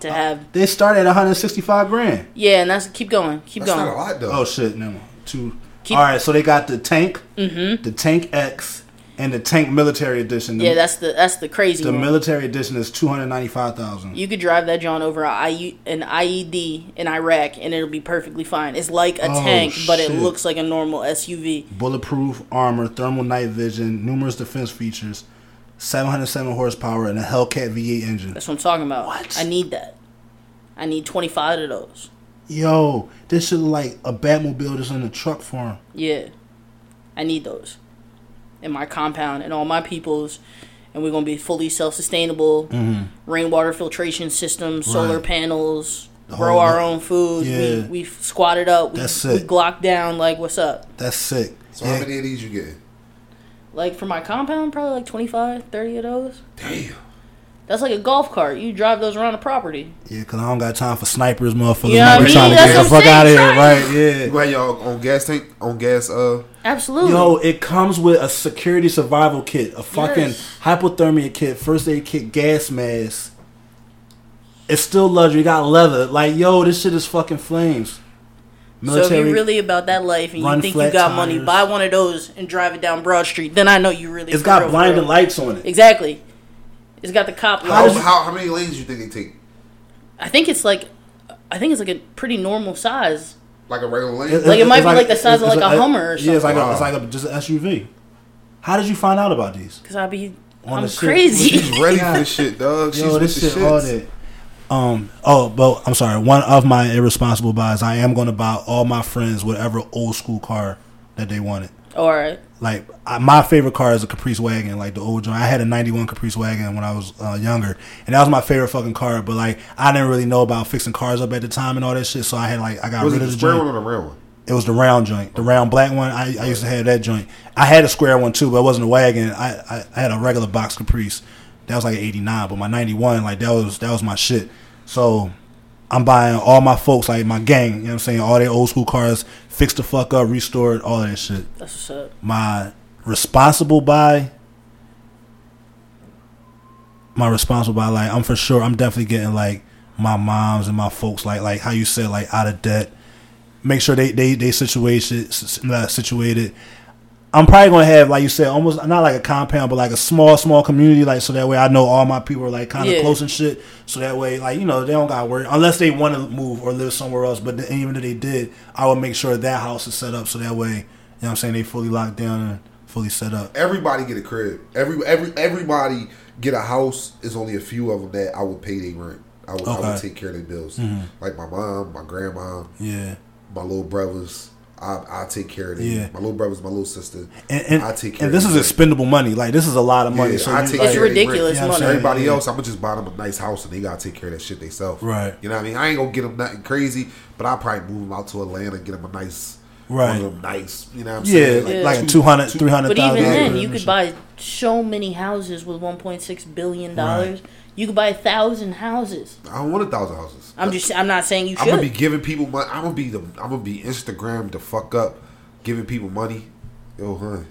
to have. They start at 165 grand. Yeah, and that's keep going, keep That's going. not a lot though. Oh shit! No, two. Keep- All right, so they got the tank, mm-hmm. the Tank X, and the Tank Military Edition. The, Yeah, that's the that's the crazy the one. military edition is 295,000. You could drive that John over a an IED in Iraq and it'll be perfectly fine. It's like a Oh, tank, but it looks like a normal SUV. Bulletproof armor, thermal night vision, numerous defense features, 707 horsepower, and a Hellcat V8 engine. That's what I'm talking about. What? I need that. I need 25 of those. Yo, this shit look like a Batmobile that's in the truck for him. Yeah. I need those in my compound and all my people's. And we're going to be fully self sustainable. Rainwater filtration systems, solar Mm-hmm. Panels, The grow whole- our own food. Yeah. We, we squatted up. We, That's we sick. glocked down. Like, what's up? That's sick. So Yeah. how many of these you getting? Like, for my compound, probably like 25, 30 of those. Damn. That's like a golf cart. You drive those around the property. Yeah, because I don't got time for snipers, motherfuckers. You know what I We mean? trying to That's get the fuck I'm out of here, saying, right? Yeah. You got y'all on gas tank on gas uh Absolutely. Yo, it comes with a security survival kit, a fucking Yes. hypothermia kit, first aid kit, gas mask. It's still luxury. You got leather. Like, yo, this shit is fucking flames. so if you're really about that life and you think you flat got money, buy one of those and drive it down Broad Street. Then I know you really. It's got blinding lights on it. Exactly. It's got the cop how, lights. how, how many lanes do you think they take? I think it's like, I think it's like a pretty normal size. Like a regular lane? Like, it might be like the size of like a Hummer or Yeah, it's like a, it's like a, just an SUV. How did you find out about these? Cause I be, On I'm the shit. crazy. She's ready for this shit, dog. She's Yo, with this the shit all shits. that. Um. Oh, but I'm sorry. One of my irresponsible buys, I am going to buy all my friends whatever old school car that they wanted. All right. Like I, my favorite car is a Caprice wagon, like the old joint. I had a '91 Caprice wagon when I was uh, younger, and that was my favorite fucking car. But like I didn't really know about fixing cars up at the time and all that shit, so I had like I got Was rid the of the square joint. one or the round one? It was the round joint, the round black one. I, I used to have that joint. I had a square one too, but it wasn't a wagon. I, I, I had a regular box Caprice. That was like eighty nine, but my ninety one, like that was that was my shit. So I'm buying all my folks, like my gang. You know what I'm saying? All their old school cars, fixed the fuck up, restored, all that shit. That's what's up. My responsible buy. My responsible buy, like I'm for sure. I'm definitely getting like my moms and my folks, like like how you said, like out of debt make sure they they they situation situated. I'm probably gonna have like you said, almost not like a compound, but like a small small community, like so that way I know all my people are like kind of Yeah. close and shit. So that way, like you know, they don't got to worry unless they want to move or live somewhere else. But then, even if they did, I would make sure that house is set up so that way, you know, what I'm saying they fully locked down and fully set up. Everybody get a crib. Every every everybody get a house. It's only a few of them that I would pay their rent. I would, I would take care of their bills. Mhm. Like my mom, my grandma, Yeah, my little brothers. I I take care of them. Yeah. My little brothers, my little sister. and and, I take care and this of is them. expendable money. Like this is a lot of money. Yeah, so I take It's care of their ridiculous rent. Yeah, I'm money. Everybody Yeah. else, I'm gonna just buy them a nice house and they gotta take care of that shit themselves. Right. You know what I mean? I ain't gonna get them nothing crazy, but I'll probably move them out to Atlanta and get them a nice, Right. one of them nice. You know what I'm yeah, saying? like, Yeah. like a two- 200, 300,000. But even then, you could buy so many houses with 1.6 billion dollars. You could buy a thousand houses. I don't want a thousand houses. I'm just. I'm not saying you Should. I'm gonna be giving people money. I'm gonna be the. I'm gonna be Instagram the fuck up, giving people money. Yo, hun.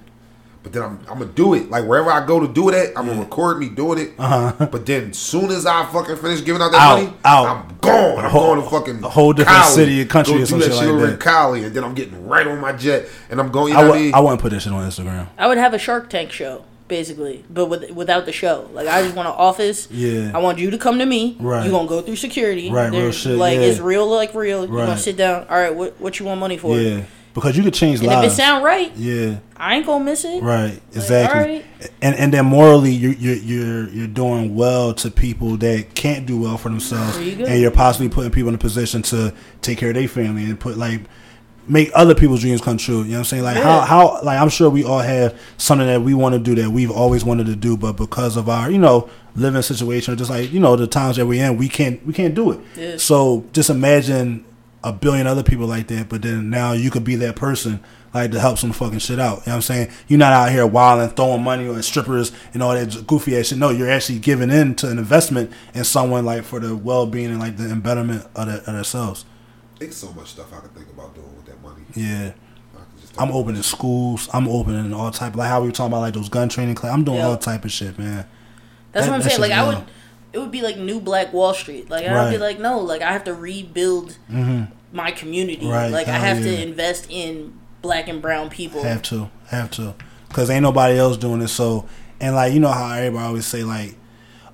But then I'm, I'm gonna do it. Like wherever I go to do it at, I'm gonna record me doing it. Uh-huh. But then as soon as I fucking finish giving out that Out, money, out. I'm gone. I'm whole- going to fucking a whole different Cali, city and country go or do some that shit like over in. Cali, and then I'm getting right on my jet, and I'm going. You I know w- what I mean? I wouldn't put that shit on Instagram. I would have a Shark Tank show, basically, but with, without the show. Like I just want an office. Yeah. I want you to come to me. Right. You gonna go through security. Right, real shit, Like yeah. it's real, like real. You Right. gonna sit down. All right, what what you want money for? Yeah, because you could change And if it sound right, yeah, I ain't gonna miss it. right, exactly. alright. And and then morally, you're you're you're you're doing well to people that can't do well for themselves, you and you're possibly putting people in a position to take care of their family and put like make other people's dreams come true. You know what I'm saying? Like how how like I'm sure we all have something that we want to do that we've always wanted to do, but because of our you know living situation, or just like you know the times that we're in, we can't we can't do it. Yeah. So just imagine a billion other people like that, but then now you could be that person like to help some fucking shit out. You know what I'm saying? You're not out here wilding, throwing money on strippers and all that goofy ass shit. No, you're actually giving in to an investment in someone like for the well being and like the embetterment of, the, of themselves. There's so much stuff I could think about doing with that money. Yeah. I could just I'm opening schools. I'm opening all type like how we were talking about like those gun training class. I'm doing Yeah. all type of shit, man. That's That- what I'm that saying. Like shit's I would, it would be like new Black Wall Street. Like I'd be like, no, like I have to rebuild mm-hmm. my community. Right. Like I have yeah. to invest in black and brown people. Have to, have to, because ain't nobody else doing it. So, and like you know how everybody always say like,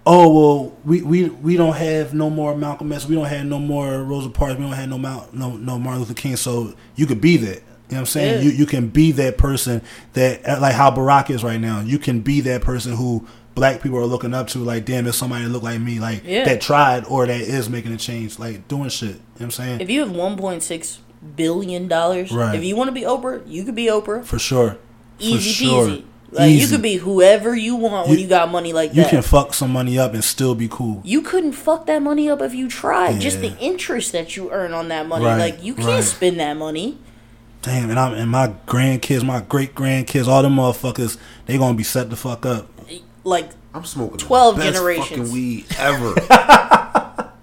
oh well, we we we don't have no more Malcolm X, we don't have no more Rosa Parks, we don't have no Mount, no no Martin Luther King. So you could be that. You know what I'm saying? Yeah. You you can be that person that like how Barack is right now. You can be that person who black people are looking up to. Like damn, if somebody that look like me, like Yeah. that tried or that is making a change, like doing shit. You know what I'm saying? If you have 1.6 billion dollars, Right. if you want to be Oprah, you could be Oprah. For sure. Easy For sure. peasy. Like you Easy. could be whoever you want when You- you got money like You that. You can fuck some money up and still be cool. you couldn't fuck that money up if you tried. Just the interest that you earn on that money. Right, Like you can't right. spend that money. Damn, and I'm and my grandkids, my great grandkids, all them motherfuckers, they gonna be set the fuck up. Like I'm smoking 12 the best generations. fucking weed ever.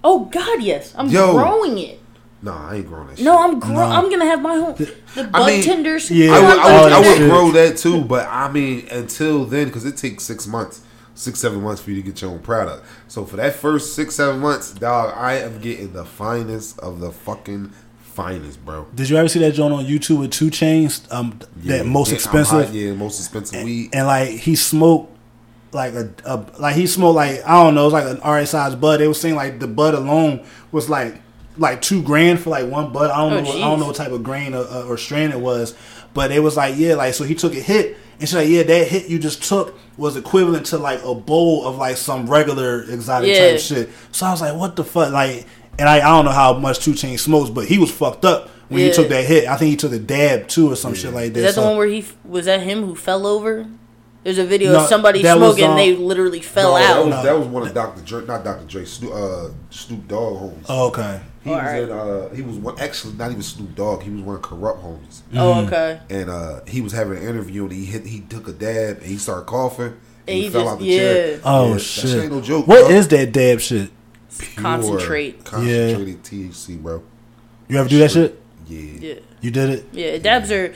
oh god, yes, I'm Yo. growing it. nah, I ain't growing that shit. No, I'm gro- No. I'm gonna have my home. The bud mean, tenders. yeah, I I'm would, I would, I would grow that too, but I mean, until then, because it takes six months, six, seven months for you to get your own product. So for that first six, seven months, dog, I am getting the finest of the fucking finest, bro. Did you ever see that joint on YouTube with 2 Chainz? Um, Yeah, that most yeah, expensive, hot, yeah, most expensive weed. and like he smoked like a, a like he smoked like I don't know, it was like an alright size bud. They were saying like the bud alone was like like two grand for like one bud. I don't Oh, know, what, I don't know what type of grain or, uh, or strain it was, but it was like yeah, like so he took a hit. And she's like, yeah, that hit you just took was equivalent to like a bowl of like some regular exotic Yeah. type shit. So I was like, what the fuck? Like, and I, I don't know how much Two Chain smokes, but he was fucked up when he took that hit. I think he took a dab too or some shit like that. Is that So- the one where he was that him who fell over? There's a video No, of somebody that was, smoking. um, they literally fell No, out. That was, No. that was one of Dr. Dre, not Dr. Dre, Snoop, uh, Snoop Dogg homies. Oh, okay. he was alright. in, uh, he was one, actually not even Snoop Dogg. He was one of Kurupt homies. Oh, okay. and uh, he was having an interview and he hit he took a dab and he started coughing and, And he, he fell just- out the yeah. chair. Oh that shit! shit ain't no joke. What bro. is that dab shit? Pure Concentrate. Concentrated THC, bro. You ever do that shit? Yeah. Yeah, You did it? yeah. Dabs are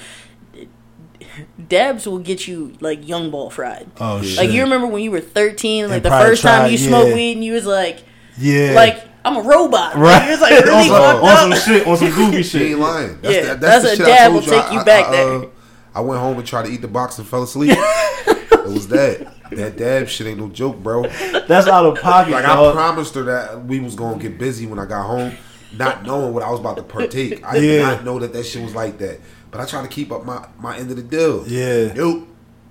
dabs will get you like young ball fried. Oh shit! Like you remember when you were 13, like And the probably first time tried, you smoked weed, and you was like, yeah, like I'm a robot. Right. you was like really on, some, fucked on some up. shit, on some goofy She shit. ain't lying. That's Yeah, the, that's the a shit dab I told will you. take you I, back I, there. uh, I went home and tried to eat the box and fell asleep. it was that. That dab shit ain't no joke, bro. That's out of pocket, Like I promised her that we was gonna get busy when I got home, not knowing what I was about to partake. I did not know that that shit was like that. But I try to keep up my my end of the deal. Yeah. Nope.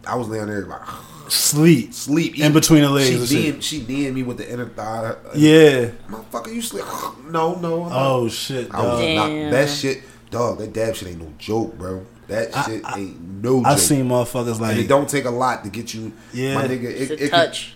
I was laying there like Sleep. sleep In between the legs She shit. kneeing, she kneeing me with the inner thigh. Yeah. motherfucker, you sleep? No, no. I'm not. Oh shit, I was dog. not that shit, dog. That dab shit ain't no joke, bro. That shit ain't no joke. I seen motherfuckers and like it don't take a lot to get you, Yeah. my nigga. Just It, a it touch.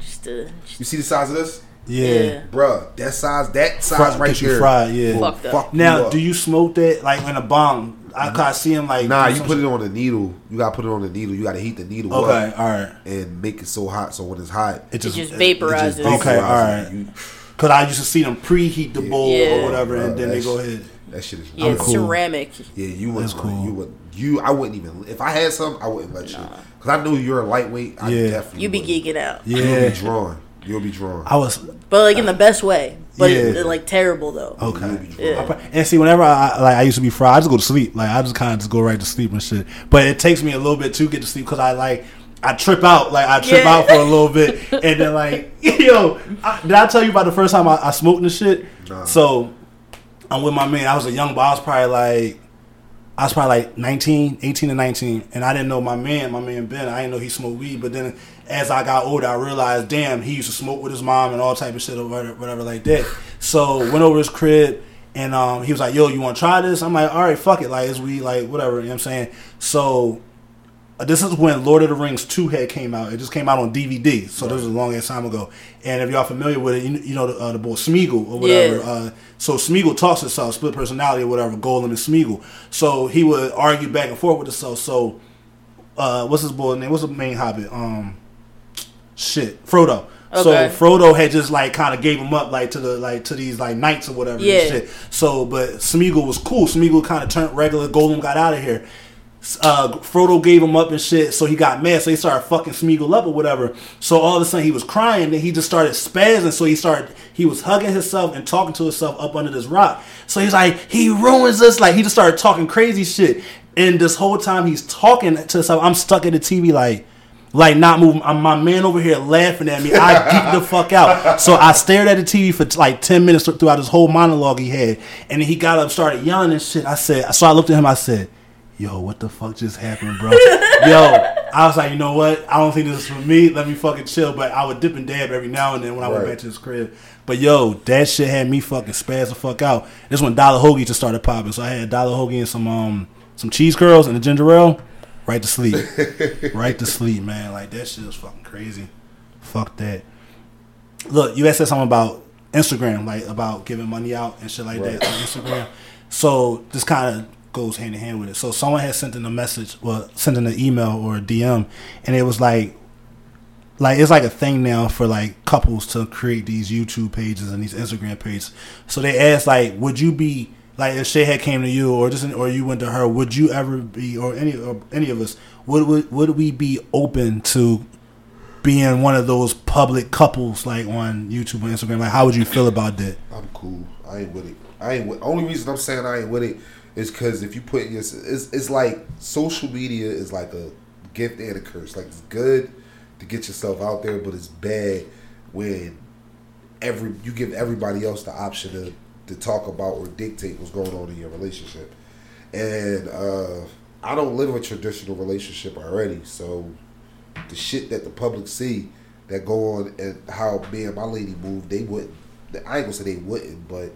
Just a just, you see the size of this, yeah. yeah. Bruh, That size, that size Fry- right get there, fried, yeah. will Fucked up. fuck Now, up. do you smoke that like in a bomb? I can't see him like. Nah, you put shit- it on the needle. You gotta put it on the needle. You gotta heat the needle Okay, up all right. and make it so hot. So when it's hot, It just, just vaporizes. it just- Okay, all right. You- Cause I used to see them preheat the bowl Yeah. or whatever, Bruh, and then they go ahead. That shit is Yeah, I'm it's cool. ceramic. Yeah, you would That's cool. you would you, I wouldn't even. If I had some, I wouldn't let you because I knew you're a lightweight. I Yeah. definitely You be wouldn't. geeking out, You'll Yeah, be drawn. You'll be drawn. I was but like in the best way. But Yeah. it- like terrible though. okay. You'll be drawn. Yeah. And see, whenever I like, I used to be fried. I just go to sleep. Like I just kind of just go right to sleep and shit. But it takes me a little bit to get to sleep because I like I trip out. Like I trip Yeah. out for a little bit, and then like yo, I, did I tell you about the first time I, I smoked this shit? Nah. So I'm with my man. I was a young boy. I was probably like. I was probably like 19, 18 to 19, and I didn't know my man, my man Ben. I didn't know he smoked weed. But then as I got older, I realized, damn, he used to smoke with his mom and all type of shit or whatever, whatever like that. So went over his crib, and um, he was like, "Yo, you want to try this?" I'm like, "All right, fuck it, like it's weed, like whatever." You know what I'm saying? So this is when Lord of the Rings two had came out. It just came out on DVD, so this was a long ass time ago. And if y'all familiar with it, you, you know the, uh, the boy Smeagol or whatever. Yeah. Uh, so Smeagol talks to himself, split personality or whatever, Gollum and Smeagol. So he would argue back and forth with himself. So uh, what's his boy's name? What's the main hobbit? Um, shit, Frodo. Okay. So Frodo had just like kind of gave him up like to the like to these like knights or whatever. Yeah. And shit. So but Smeagol was cool. Smeagol kind of turned regular. Gollum got out of here. Uh, Frodo gave him up and shit, so he got mad. So he started fucking Smeagol up or whatever. So all of a sudden he was crying, then he just started spazzing. So he started, he was hugging himself and talking to himself up under this rock. So he's like, he ruins us. Like he just started talking crazy shit. And this whole time he's talking to himself, I'm stuck at the TV like, like not moving. I'm my man over here laughing at me. I geeked the fuck out. So I stared at the TV for like ten minutes throughout this whole monologue he had, and then he got up, started yelling and shit. I said, so I looked at him. I said, "Yo, what the fuck just happened, bro?" Yo, I was like, you know what? I don't think this is for me. Let me fucking chill. But I would dip and dab every now and then when I went back to his crib. But yo, that shit had me fucking spaz the fuck out. This when Dollar Hoagie just started popping. So I had Dollar Hoagie and some um some cheese curls and a ginger ale. Right to sleep. right to sleep, man. Like that shit was fucking crazy. Fuck that. Look, you had said something about Instagram, like about giving money out and shit like Right. that on Instagram. So this kind of goes hand in hand with it. So someone had sent in a message, well, sent in an email or a DM, and it was like, like it's like a thing now for like couples to create these YouTube pages and these Instagram pages. So they asked like, would you be like if Shay had came to you or just or you went to her, would you ever be or any or any of us would would would we be open to being one of those public couples like on YouTube and Instagram? Like, how would you feel about that? I'm cool. I ain't with it. I ain't with. Only reason I'm saying I ain't with it is because if you put your, it's, it's like social media is like a gift and a curse. Like it's good to get yourself out there, but it's bad when every you give everybody else the option to to talk about or dictate what's going on in your relationship. And uh, I don't live in a traditional relationship already, so the shit that the public see that go on and how me and my lady move, they wouldn't. I ain't gonna say they wouldn't, but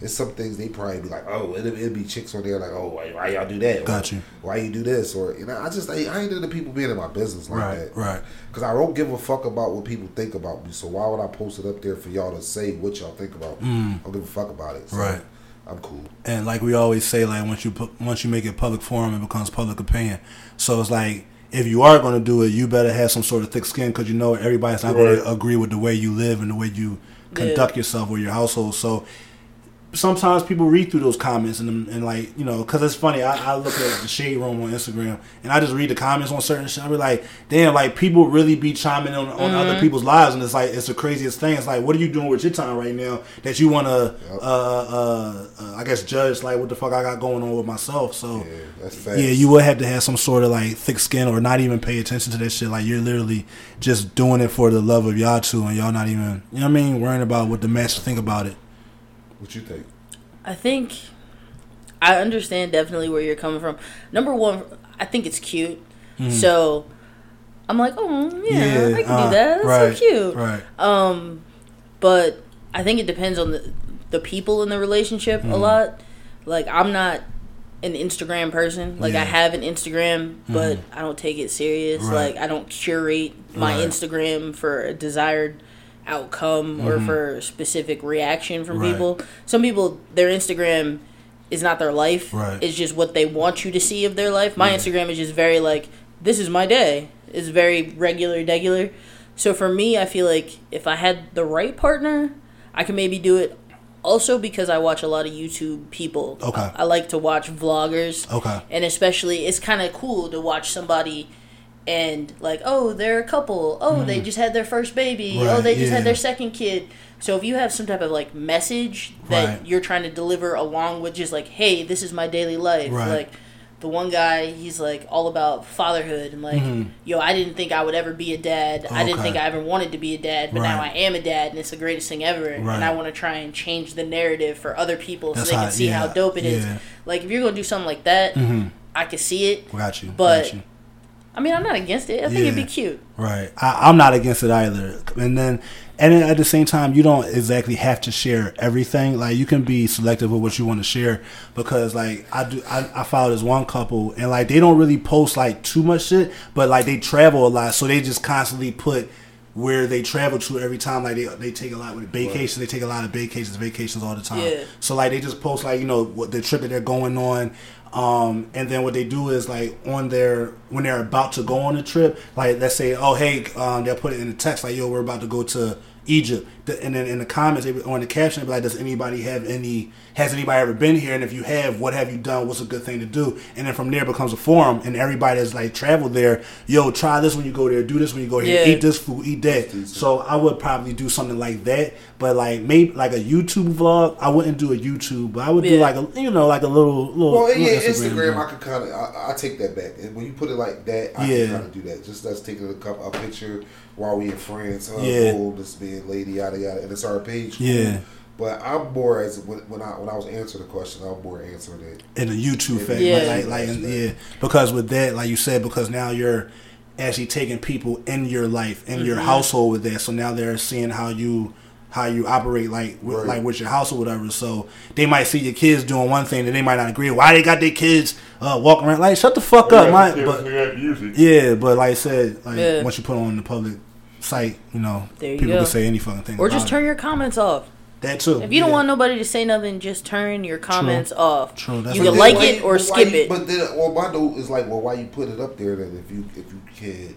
it's some things they probably be like, oh, it'll, it'll be chicks on there like, oh, why, why y'all do that? Got Or, you. Why you do this? Or you know, I just I, I ain't into people being in my business like Right, that. right. Because I don't give a fuck about what people think about me. So why would I post it up there for y'all to say what y'all think about me? I don't give a fuck about it. So Mm. Right. I'm cool. and like we always say, like once you put once you make it public forum, it becomes public opinion. So it's like if you are going to do it, you better have some sort of thick skin because you know everybody's not going to agree with the way you live and the way you conduct yourself or your household. So sometimes people read through those comments and, and like you know because it's funny I, I look at the shade room on instagram and i just read the comments on certain shit. I be like damn like people really be chiming on, on other people's lives and it's like it's the craziest thing. It's like what are you doing with your time right now that you want to uh, uh, uh, i guess judge like what the fuck i got going on with myself? So Yeah, that's yeah, you would have to have some sort of like thick skin or not even pay attention to that shit. Like you're literally just doing it for the love of y'all two, and y'all not even, you know what I mean, worrying about what the master think about it. What you think? I think I understand definitely where you're coming from. Number one, I think it's cute. So I'm like, oh yeah, I can uh, do that. That's right, so cute. Right. Um, but I think it depends on the the people in the relationship Mm-hmm. a lot. Like I'm not an Instagram person. Like Yeah. I have an Instagram, but I don't take it serious. Right. Like I don't curate my Right. Instagram for a desired outcome or for specific reaction from Mm-hmm. Right. people. Some people their Instagram is not their life. Right. It's just what they want you to see of their life. My Instagram is just very like this is my day. It's very regular, regular. So for me, I feel like if I had the right partner, I could maybe do it also because I watch a lot of YouTube people. Okay. I like to watch vloggers. Okay. And especially, it's kind of cool to watch somebody and like, oh, they're a couple. Oh, they just had their first baby. oh, Mm. They just yeah. had their second kid. So if you have some type of like message that Right. you're trying to deliver along with just like, hey, this is my daily life. Right. Like the one guy, he's like all about fatherhood and like, yo, I didn't think I would ever be a dad. I didn't Mm-hmm. Think I ever wanted to be a dad, but now I am a dad, and it's the greatest thing ever. Right. And I want to try and change the narrative for other people That's so they how- can see how dope it is. yeah. Mm-hmm. Like if you're gonna do something like that, I could see it. Got you. But- got you. I mean, I'm not against it. I think Yeah. it'd be cute. Right. I, I'm not against it either. And then, and then at the same time, you don't exactly have to share everything. Like you can be selective with what you want to share because, like, I do. I, I follow this one couple, and like they don't really post like too much shit, but like they travel a lot, so they just constantly put where they travel to every time. Like they they take a lot with vacations. They take a lot of vacations, vacations all the time. Yeah. So like they just post like you know what the trip that they're going on, um, and then what they do is like on their when they're about to go on a trip, like let's say oh hey um, they'll put it in the text like yo we're about to go to Egypt, The- and then in the comments they, or in the caption they be like does anybody have any has anybody ever been here and if you have what have you done what's a good thing to do and then from there becomes a forum and everybody that's like traveled there yo try this when you go there do this when you go here Yeah. eat this food eat that so I would probably do something like that but like maybe like a YouTube vlog I wouldn't do a YouTube but I would do like a you know like a little little, Well, little yeah, Instagram, joint. I could kind of, I, I take that back. And when you put it like that, I Yeah. can kind of do that. Just us taking a, couple, a picture while we in France. Uh, Yeah. boom, this being lady, yada yada, and it's our page. Yeah. But I'm more as when, when I when I was answering the question, I'm more answering it. in a YouTube fact, Yeah. like, like, like yeah, because with that, like you said, because now you're actually taking people in your life, in Mm-hmm. your household with that, so now they're seeing how you how you operate, like with, Right. like with your house or whatever. So they might see your kids doing one thing, and they might not agree. Why they got their kids uh, walking around? Like, shut the fuck up, my. But yeah, but like I said, like Yeah. once you put on the public site, you know, There you people go. can say any fucking thing. Or just turn it. your comments off. that too. If you don't want nobody to say nothing, just turn your comments off. True, that's You can like it or skip you- it. But then, well, my note is like, well, why you put it up there then if you if you can't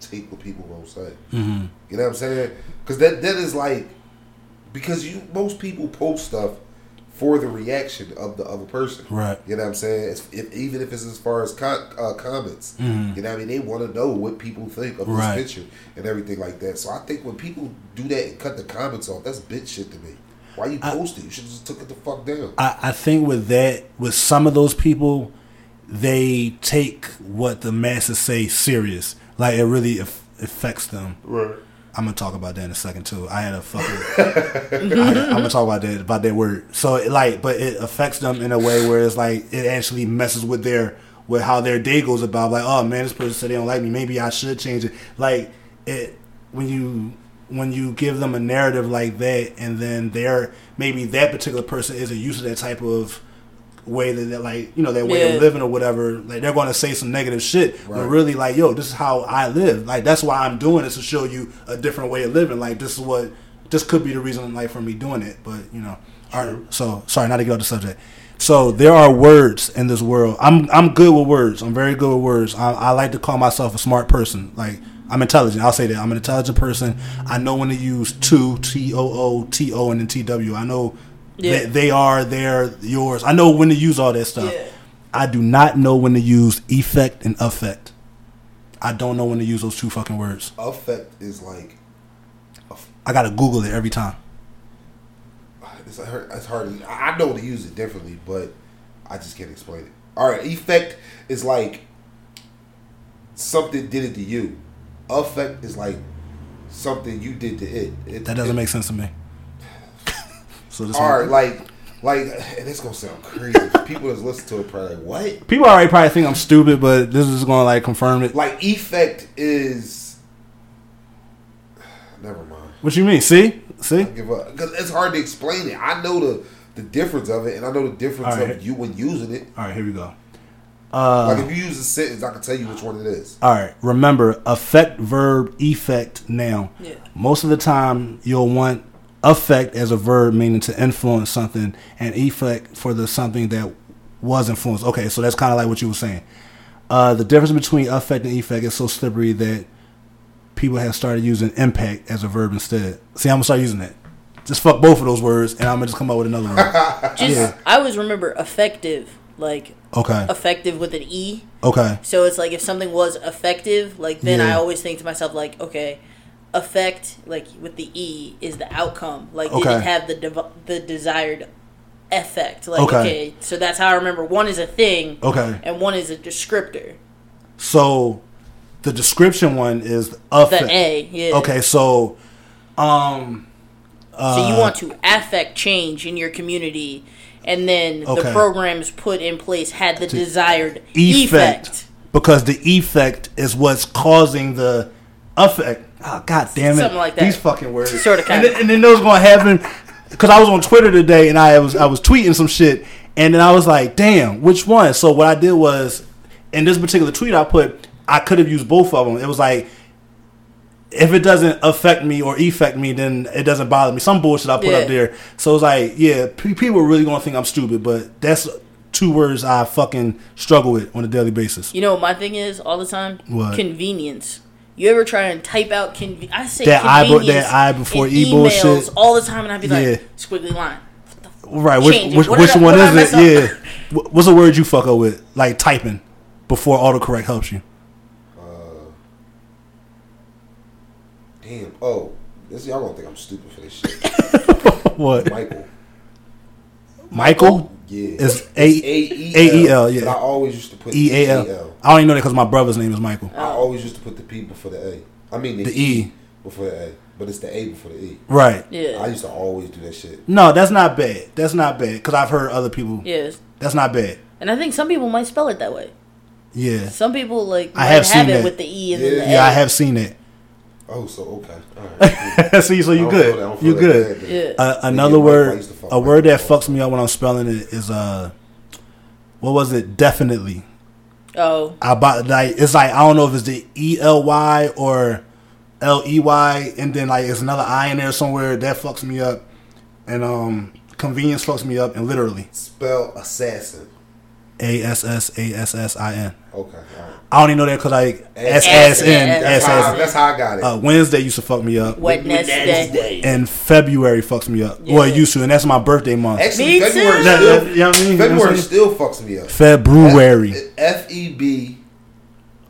take what people gonna say? Mhm. You know what I'm saying? Because that that is like because you most people post stuff for the reaction of the other person. Right. You know what I'm saying? It's, if, even if it's as far as con, uh, comments, Mhm. you know what I mean? They want to know what people think of Right. this picture and everything like that. So I think when people do that and cut the comments off, that's bitch shit to me. Why you post it? You should have just took it the fuck down. I, I think with that, with some of those people, they take what the masses say serious. Like it really aff- affects them. Right. I'm gonna talk about that in a second too. I had a fucking. I, am gonna talk about that about that word. So it, like, but it affects them in a way where it's like it actually messes with their with how their day goes about. Like, oh man, this person said they don't like me. Maybe I should change it. Like it when you when you give them a narrative like that, and then they're maybe that particular person isn't used to that type of way that they're like you know their way Yeah. of living or whatever like they're going to say some negative shit Right. but really like yo this is how i live like that's why i'm doing this to show you a different way of living like this is what this could be the reason like for me doing it but you know all right so sorry not to get off the subject so there are words in this world i'm i'm good with words i'm very good with words i, I like to call myself a smart person like I'm intelligent. I'll say that. I'm an intelligent person. I know when to use to, T O O, T O, and then T W. I know Yeah. that they are, they're yours. I know when to use all that stuff. Yeah. I do not know when to use effect and affect. I don't know when to use those two fucking words. Affect is like I gotta Google it every time. it's hard. It's hard. I I know to use it differently, but I just can't explain it. All right, effect is like something did it to you. Affect is like something you did to it. it That doesn't it, make sense to me. So this All right, one- like like, and it's gonna sound crazy. People that's listen to it probably like, what? people already probably think I'm stupid, but this is gonna like confirm it. Like effect is. Never mind. What you mean? See, see. I give up because it's hard to explain it. I know the the difference of it, and I know the difference All right. of you when using it. All right, here we go. Uh, Like if you use a sentence, I can tell you which one it is. All right. Remember, affect, verb, effect, noun. Yeah. Most of the time, you'll want affect as a verb, meaning to influence something, and effect for the something that was influenced. Okay, so that's kind of like what you were saying. Uh, the difference between affect and effect is so slippery that people have started using impact as a verb instead. See, I'm gonna start using that. Just fuck both of those words, and I'm gonna just come up with another one. Just Yeah. I always remember effective, like Okay. effective with an E. Okay. So it's like if something was effective, like then I always think to myself like, okay, effect like with the E is the outcome. Like did Okay. it have the the desired effect? Like Okay. okay. so that's how I remember one is a thing Okay. and one is a descriptor. So the description one is The. A, yeah. Okay. So, um. So you want to affect change in your community, and then Okay. the programs put in place had the desired effect, effect. because the effect is what's causing the effect. Oh god damn it! Something like that. These fucking words. Sorta, And kinda. then, and then those gonna happen because I was on Twitter today and I was I was tweeting some shit and then I was like, damn, which one? So what I did was in this particular tweet I put I could have used both of them. It was like. If it doesn't affect me or affect me, then it doesn't bother me. Some bullshit I put Yeah. up there. So it's like, yeah, people are really gonna think I'm stupid, but that's two words I fucking struggle with on a daily basis. You know what my thing is all the time? What? Convenience. You ever try and type out conven- I say That I be- convenience that I before in E emails bullshit. all the time, and I'd be like, Yeah. squiggly line. Right, which Change it. which, which I- one what did I is it? Yeah, what's a word you fuck up with? Like typing before autocorrect helps you. Uh, damn. Oh, this y'all gonna think I'm stupid for this shit. What? Michael. Michael Yeah. is A A A E L, yeah. But I always used to put E A L. E-L. I don't even know that because my brother's name is Michael. I oh. always used to put the P before the A. I mean the, The E. Before the A, but it's the A before the E. Right. Yeah. I used to always do that shit. No, that's not bad. That's not bad because I've heard other people. yes. That's not bad. And I think some people might spell it that way. Yeah. Some people like I have have, seen it that. with the E and Yeah. then the Yeah, A. I have seen it. Oh, so okay. All right. See, so you don't feel that- I good. You that good. bad, Yeah. Uh, another Yeah, word, fuck a word that up. fucks me up when I'm spelling it is uh, what was it? Definitely. Oh. about like it's like I don't know if it's the E L Y or L E Y, and then like it's another I in there somewhere that fucks me up, and um convenience fucks me up, and literally Spell assassin. A S S A S S I N. Okay. All right. I only know that because like S S- S N S- That's, S how, I- S. that's how I got it. Uh, Wednesday used to fuck me up, Wednesday. and February fucks me up. Yeah. Well, it used to, and that's my birthday month. Actually, Me February too. Still, that- you know what I mean? You know February still fucks me up. February F E B.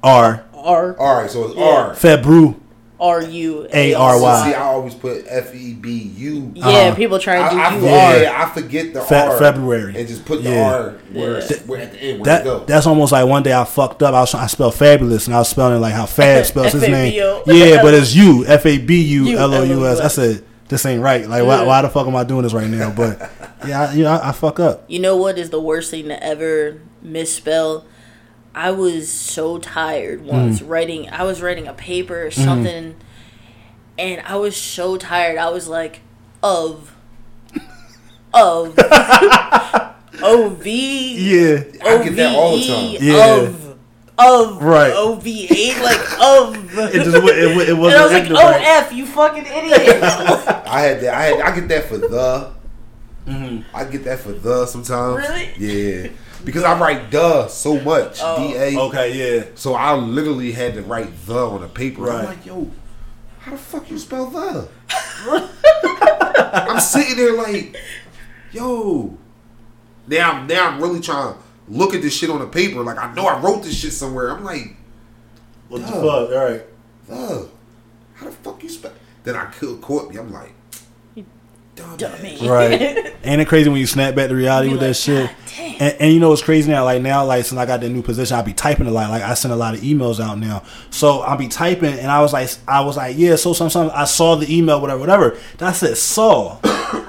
R R All right, so it's Yeah. R. Febru. R U A R Y. See, I always put F E B U. Yeah, Uh-huh. people try to do I, U forget, R. yeah, I forget the Fe- R. February. And just put the Yeah. R where, Yeah. it's, where at the end where That it go. that's almost like one day I fucked up. I was I spelled fabulous and I was spelling like how Fab spells his name. Yeah, but it's you F A B U L O U S. I said this ain't right. Like why, why the fuck am I doing this right now? But yeah, I, you know, I, I fuck up. You know what is the worst thing to ever misspell? I was so tired once Mm. writing. I was writing a paper or something, and I was so tired. I was like, of, of, O V, Yeah, I get that all the time. Yeah. of, of, Right. O V A, like of. it just wa- it, it wasn't I was like, "Oh right. f, you fucking idiot!" I had that. I had. I get that for the. I get that for the sometimes. Really? Yeah. Because I write the so much. Oh. D A. Okay, yeah. So I literally had to write the on a paper. Right. I'm like, yo, how the fuck you spell the? I'm sitting there like, yo. Now I'm now I'm really trying to look at this shit on the paper. Like I know I wrote this shit somewhere. I'm like, What the fuck? All right. the. How the fuck you spell? Then I could caught me. I'm like, dumb Dummy. Right. Ain't it crazy when you snap back to reality Be with that shit? And, and you know what's crazy now? Like now, like since I got that new position, I be typing a lot. Like I send a lot of emails out now, so I be typing, and I was like, I was like, yeah. So sometimes I saw the email, whatever, whatever. Then I said saw.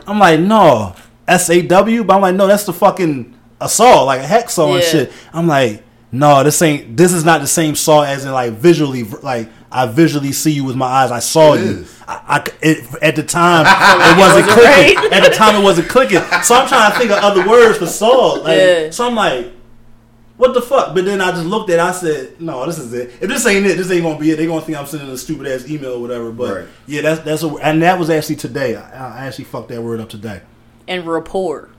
I'm like, no, S A W. But I'm like, no, that's the fucking a saw, like a hex saw and shit. I'm like, no, this ain't. This is not the same saw as in like visually, like. I visually see you with my eyes. I saw It you. I, I it, at the time it wasn't wasn't clicking. right. At the time it wasn't clicking. So I'm trying to think of other words for saw. Like, Yeah. So I'm like, what the fuck? But then I just looked at it. I said, no, this is it. If this ain't it, this ain't gonna be it. They gonna think I'm sending a stupid ass email or whatever. But Right. yeah, that's that's a, and that was actually today. I, I actually fucked that word up today. and rapport.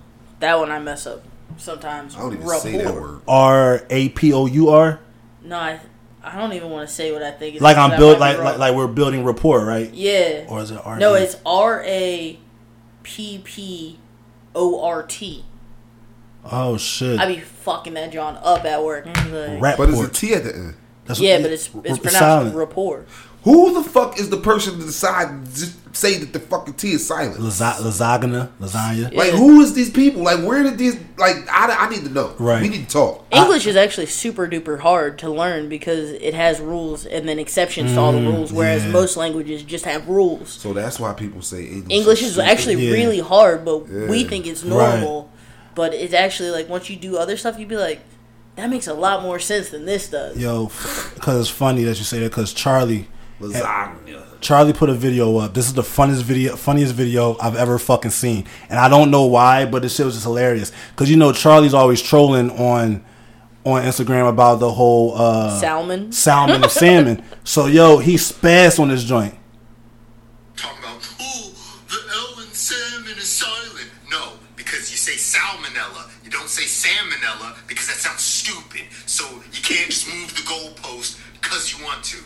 That one I mess up sometimes. I don't even rapport. say that word. R A P O U R. No, I, I don't even want to say what I think. It's Like I'm build like, like like we're building rapport, right? yeah. Or is it R? no, it's R A P P O R T. Oh shit. I be fucking that John up at work. And like, Rap But it's a port. T at the end. That's yeah, what- but it's it's pronounced silent. rapport. Who the fuck is the person to decide just say that the fucking T is silent? Lasa- lasagna, lasagna. Like who is these people? Like where did these like I, I need to know. Right. We need to talk. English is actually super duper hard to learn because it has rules and then exceptions to all the rules, whereas Mm, yeah. most languages just have rules. So that's why people say English. English is stupid. actually Yeah. really hard, but we think it's Right. normal. But it's actually like once you do other stuff, you'd be like, that makes a lot more sense than this does. Yo, because it's funny that you say that. Because Charlie, lasagna. Charlie put a video up. This is the funniest video, funniest video I've ever fucking seen, and I don't know why, but this shit was just hilarious. Because you know Charlie's always trolling on on Instagram about the whole uh, Salmon. salmon and salmon. So yo, he spazzed on this joint. talking about, oh, the L in salmon is silent. No, because you say salmonella. You don't say salmonella because that sounds stupid. So you can't just move the goalpost because you want to.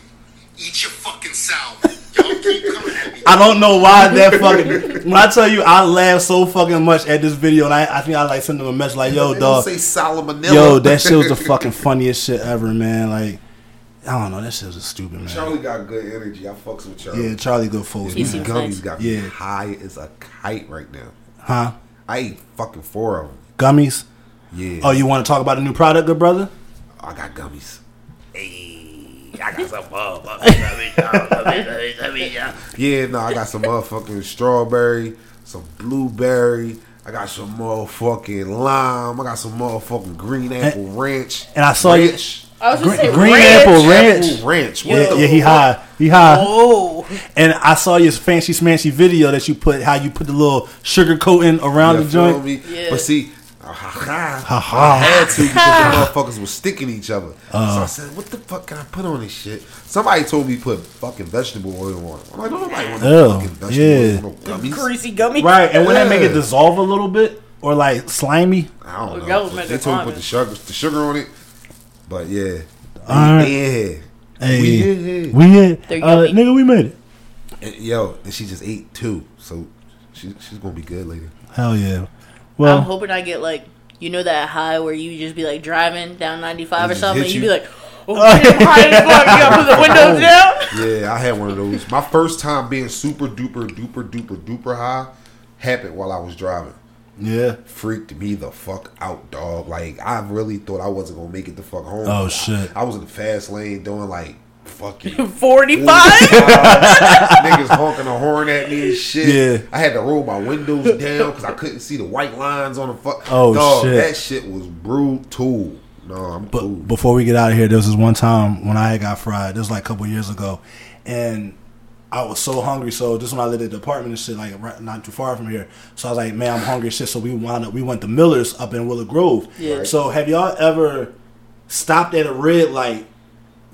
Eat your fucking salmon. Y'all keep coming at me. I don't know why that fucking. when I tell you, I laugh so fucking much at this video, and I, I think I like send him a message like, "Yo, They dog, don't say salmonella. yo, that shit was the fucking funniest shit ever, man." Like, I don't know, that shit was just stupid, man. Charlie got good energy. I fucks with Charlie. yeah, Charlie good folks, He man. gummies nice. got me Yeah. high as a kite right now. huh? I ate fucking four of them. Gummies. Yeah. Oh, you want to talk about a new product, good brother? I got gummies. Hey, I got some motherfuckers. Yeah, no, I got some motherfucking strawberry, some blueberry. I got some motherfucking lime. I got some motherfucking green apple ranch. And I saw you- I was Green, gonna say green ranch. apple ranch. Apple ranch. What Yeah, yeah, he high. He high. Oh, And I saw your fancy smanchy video that you put, how you put the little sugar coating around You the joint. me? Yeah. But see, ha, ha, Ha, ha. I had to because the motherfuckers was sticking each other. so I said, "What the fuck can I put on this shit?" Somebody told me put fucking vegetable oil on it. I'm like, "Don't nobody want no Ew, fucking vegetable yeah. oil on no greasy gummy. Right, and when that make it dissolve a little bit or like slimy. I don't know. that was But meant they told me put the sugar, the sugar on it. But yeah, Alright. yeah. Hey, We did. we hit, They're uh, nigga, we made it. And, yo, and she just ate two, so she, she's gonna be good later. Hell yeah. I'm hoping I get like you know that high where you just be like driving down 95 or something, hit and you you. be like, oh shit, I'm high as fuck. You gotta put the windows oh, down. Yeah, I had one of those. My first time being super duper duper duper duper high happened while I was driving. yeah. Freaked me the fuck out, dog. Like I really thought I wasn't gonna make it the fuck home. Oh, I- shit. I, was in the fast lane doing like fucking 45. niggas honking a horn at me and shit. Yeah. I had to roll my windows down because I couldn't see the white lines on the fuck. Oh, dog, shit. That shit was brutal. No, I'm But cool. before we get out of here, there was this one time when I got fried. This was like a couple years ago, and I was so hungry. So this when I lived at the apartment and shit, like right, not too far from here. So I was like, man, I'm hungry shit. So we wound up, we went to Miller's up in Willow Grove. Yeah. Right. So have y'all ever stopped at a red light?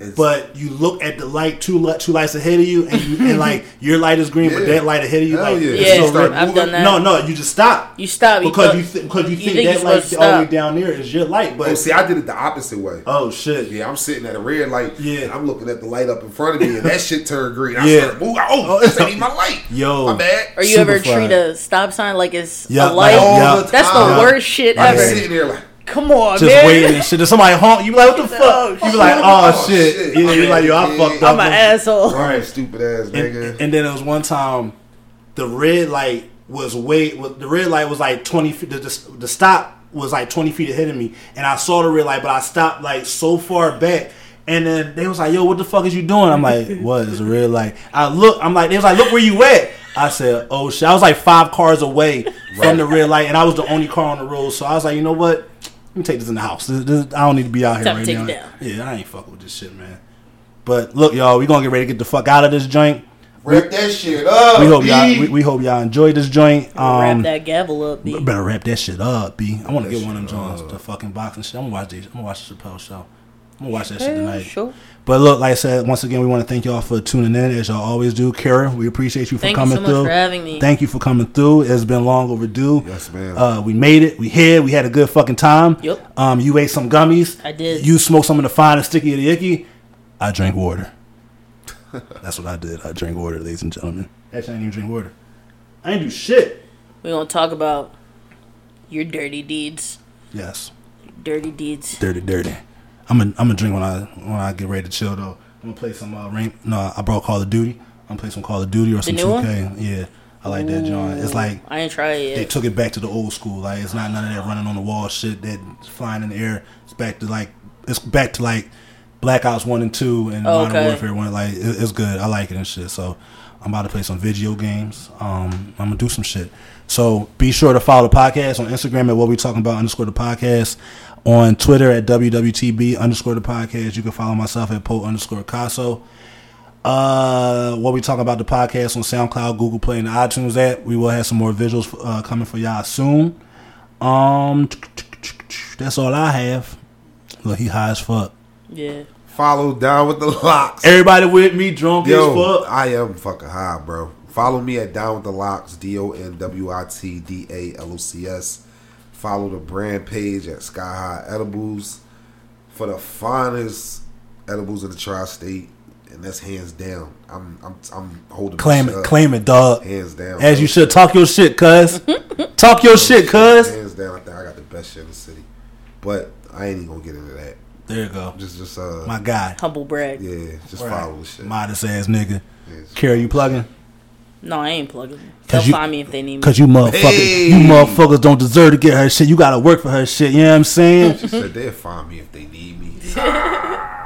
It's- But you look at the light two li- two lights ahead of you, and you and like your light is green, but that light ahead of you, Hell like yeah. Yeah, so red. I've done that. No, no, you just stop. You stop. You because you th- because you you think think that you're light all the way down there is your light, but oh, see, I did it the opposite way. oh shit, Yeah, I'm sitting at a red light. Yeah. and I'm looking at the light up in front of me, and that shit turned green. I Yeah. started moving. Oh, oh this ain't even my light. Yo. my bad. Or you ever Super treat a stop sign like it's Yeah, a light? like, All yeah. the That's the time. worst shit I'm ever. sitting there like, Come on, man. just man. waiting and shit. Then somebody honk, you be like, what the Oh, fuck? You be like, oh, Oh, shit. Oh, shit. Yeah, you like, yo, I Yeah. fucked up. I'm an asshole. right, stupid ass and, nigga. and then it was one time, the red light was way. The red light was like twenty feet. The, the, the stop was like twenty feet ahead of me, and I saw the red light, but I stopped like so far back. And then they was like, "Yo, what the fuck is you doing?" I'm like, "What is a red light?" I look. I'm like, they was like, "Look where you at." I said, "Oh shit!" I was like five cars away from the red light, and I was the only car on the road. So I was like, "You know what? Let me take this in the house. This, this, I don't need to be out here Time to right take now." it down. Yeah, I ain't fucking with this shit, man. But look, y'all, we gonna get ready to get the fuck out of this joint. Wrap that shit up. We hope y'all. B. We, we hope y'all enjoyed this joint. Wrap Um, that gavel up, B. better wrap that shit up, b. I want to get one of them joints, up. the fucking boxing shit. I'm gonna watch these. I'm gonna watch the Chappelle show. I'm gonna watch that shit tonight. sure. But look, like I said, once again, we want to thank y'all for tuning in, as y'all always do. Kara, we appreciate you for Thank you coming so much through. for having me. Thank you for coming through. It's been long overdue. Yes, ma'am. Uh, we made it. We here. We had a good fucking time. Yep. Um, you ate some gummies. I did. You smoked some of the fine and sticky of the icky. I drank water. That's what I did. I drank water, ladies and gentlemen. Actually, I didn't even drink water. I didn't do shit. We're gonna talk about your dirty deeds. Yes. Dirty deeds. Dirty, dirty. I'm gonna I'm gonna drink when I when I get ready to chill though. I'm gonna play some uh, rain. No, I brought Call of Duty. I'm gonna play some Call of Duty or some new 2K. Yeah, I like that, John. It's like I ain't tried it they took it back to the old school. Like it's not none of that running on the wall shit that flying in the air. It's back to like it's back to like Black Ops one and two and Oh, Modern okay. Warfare one. Like it, it's good. I like it and shit. So I'm about to play some video games. Um, I'm gonna do some shit. So be sure to follow the podcast on Instagram at what we talking about underscore the podcast. On Twitter at WWTB underscore the podcast. You can follow myself at Po underscore Caso. Uh, what we talk about the podcast on SoundCloud, Google Play, and the iTunes app. We will have some more visuals uh, coming for y'all soon. Um, that's all I have. Look, he high as fuck. Yeah. Follow down with the locks. Everybody with me, drunk Yo, as fuck. I am fucking high, bro. Follow me at Down with the Locks, D O N W I T D A L O C S. Follow the brand page at Sky High Edibles for the finest edibles in the tri-state, and that's hands down. I'm I'm I'm holding Claim it, up. claim it, dog. hands down. As bro. you should. Talk your shit, cuz. Talk your shit, cuz. Hands down, I think I got the best shit in the city, but I ain't even gonna get into that. There you go. Just just uh, My guy. Humble brag. yeah, just follow the shit. Modest ass nigga. Yeah, just- Carrie, you plugging? No, I ain't plugging. They'll Cause you- find me if they need me. Cause you motherfuckers, Hey. you motherfuckers don't deserve to get her shit. You gotta work for her shit. You know what I'm saying? She said they'll find me if they need me.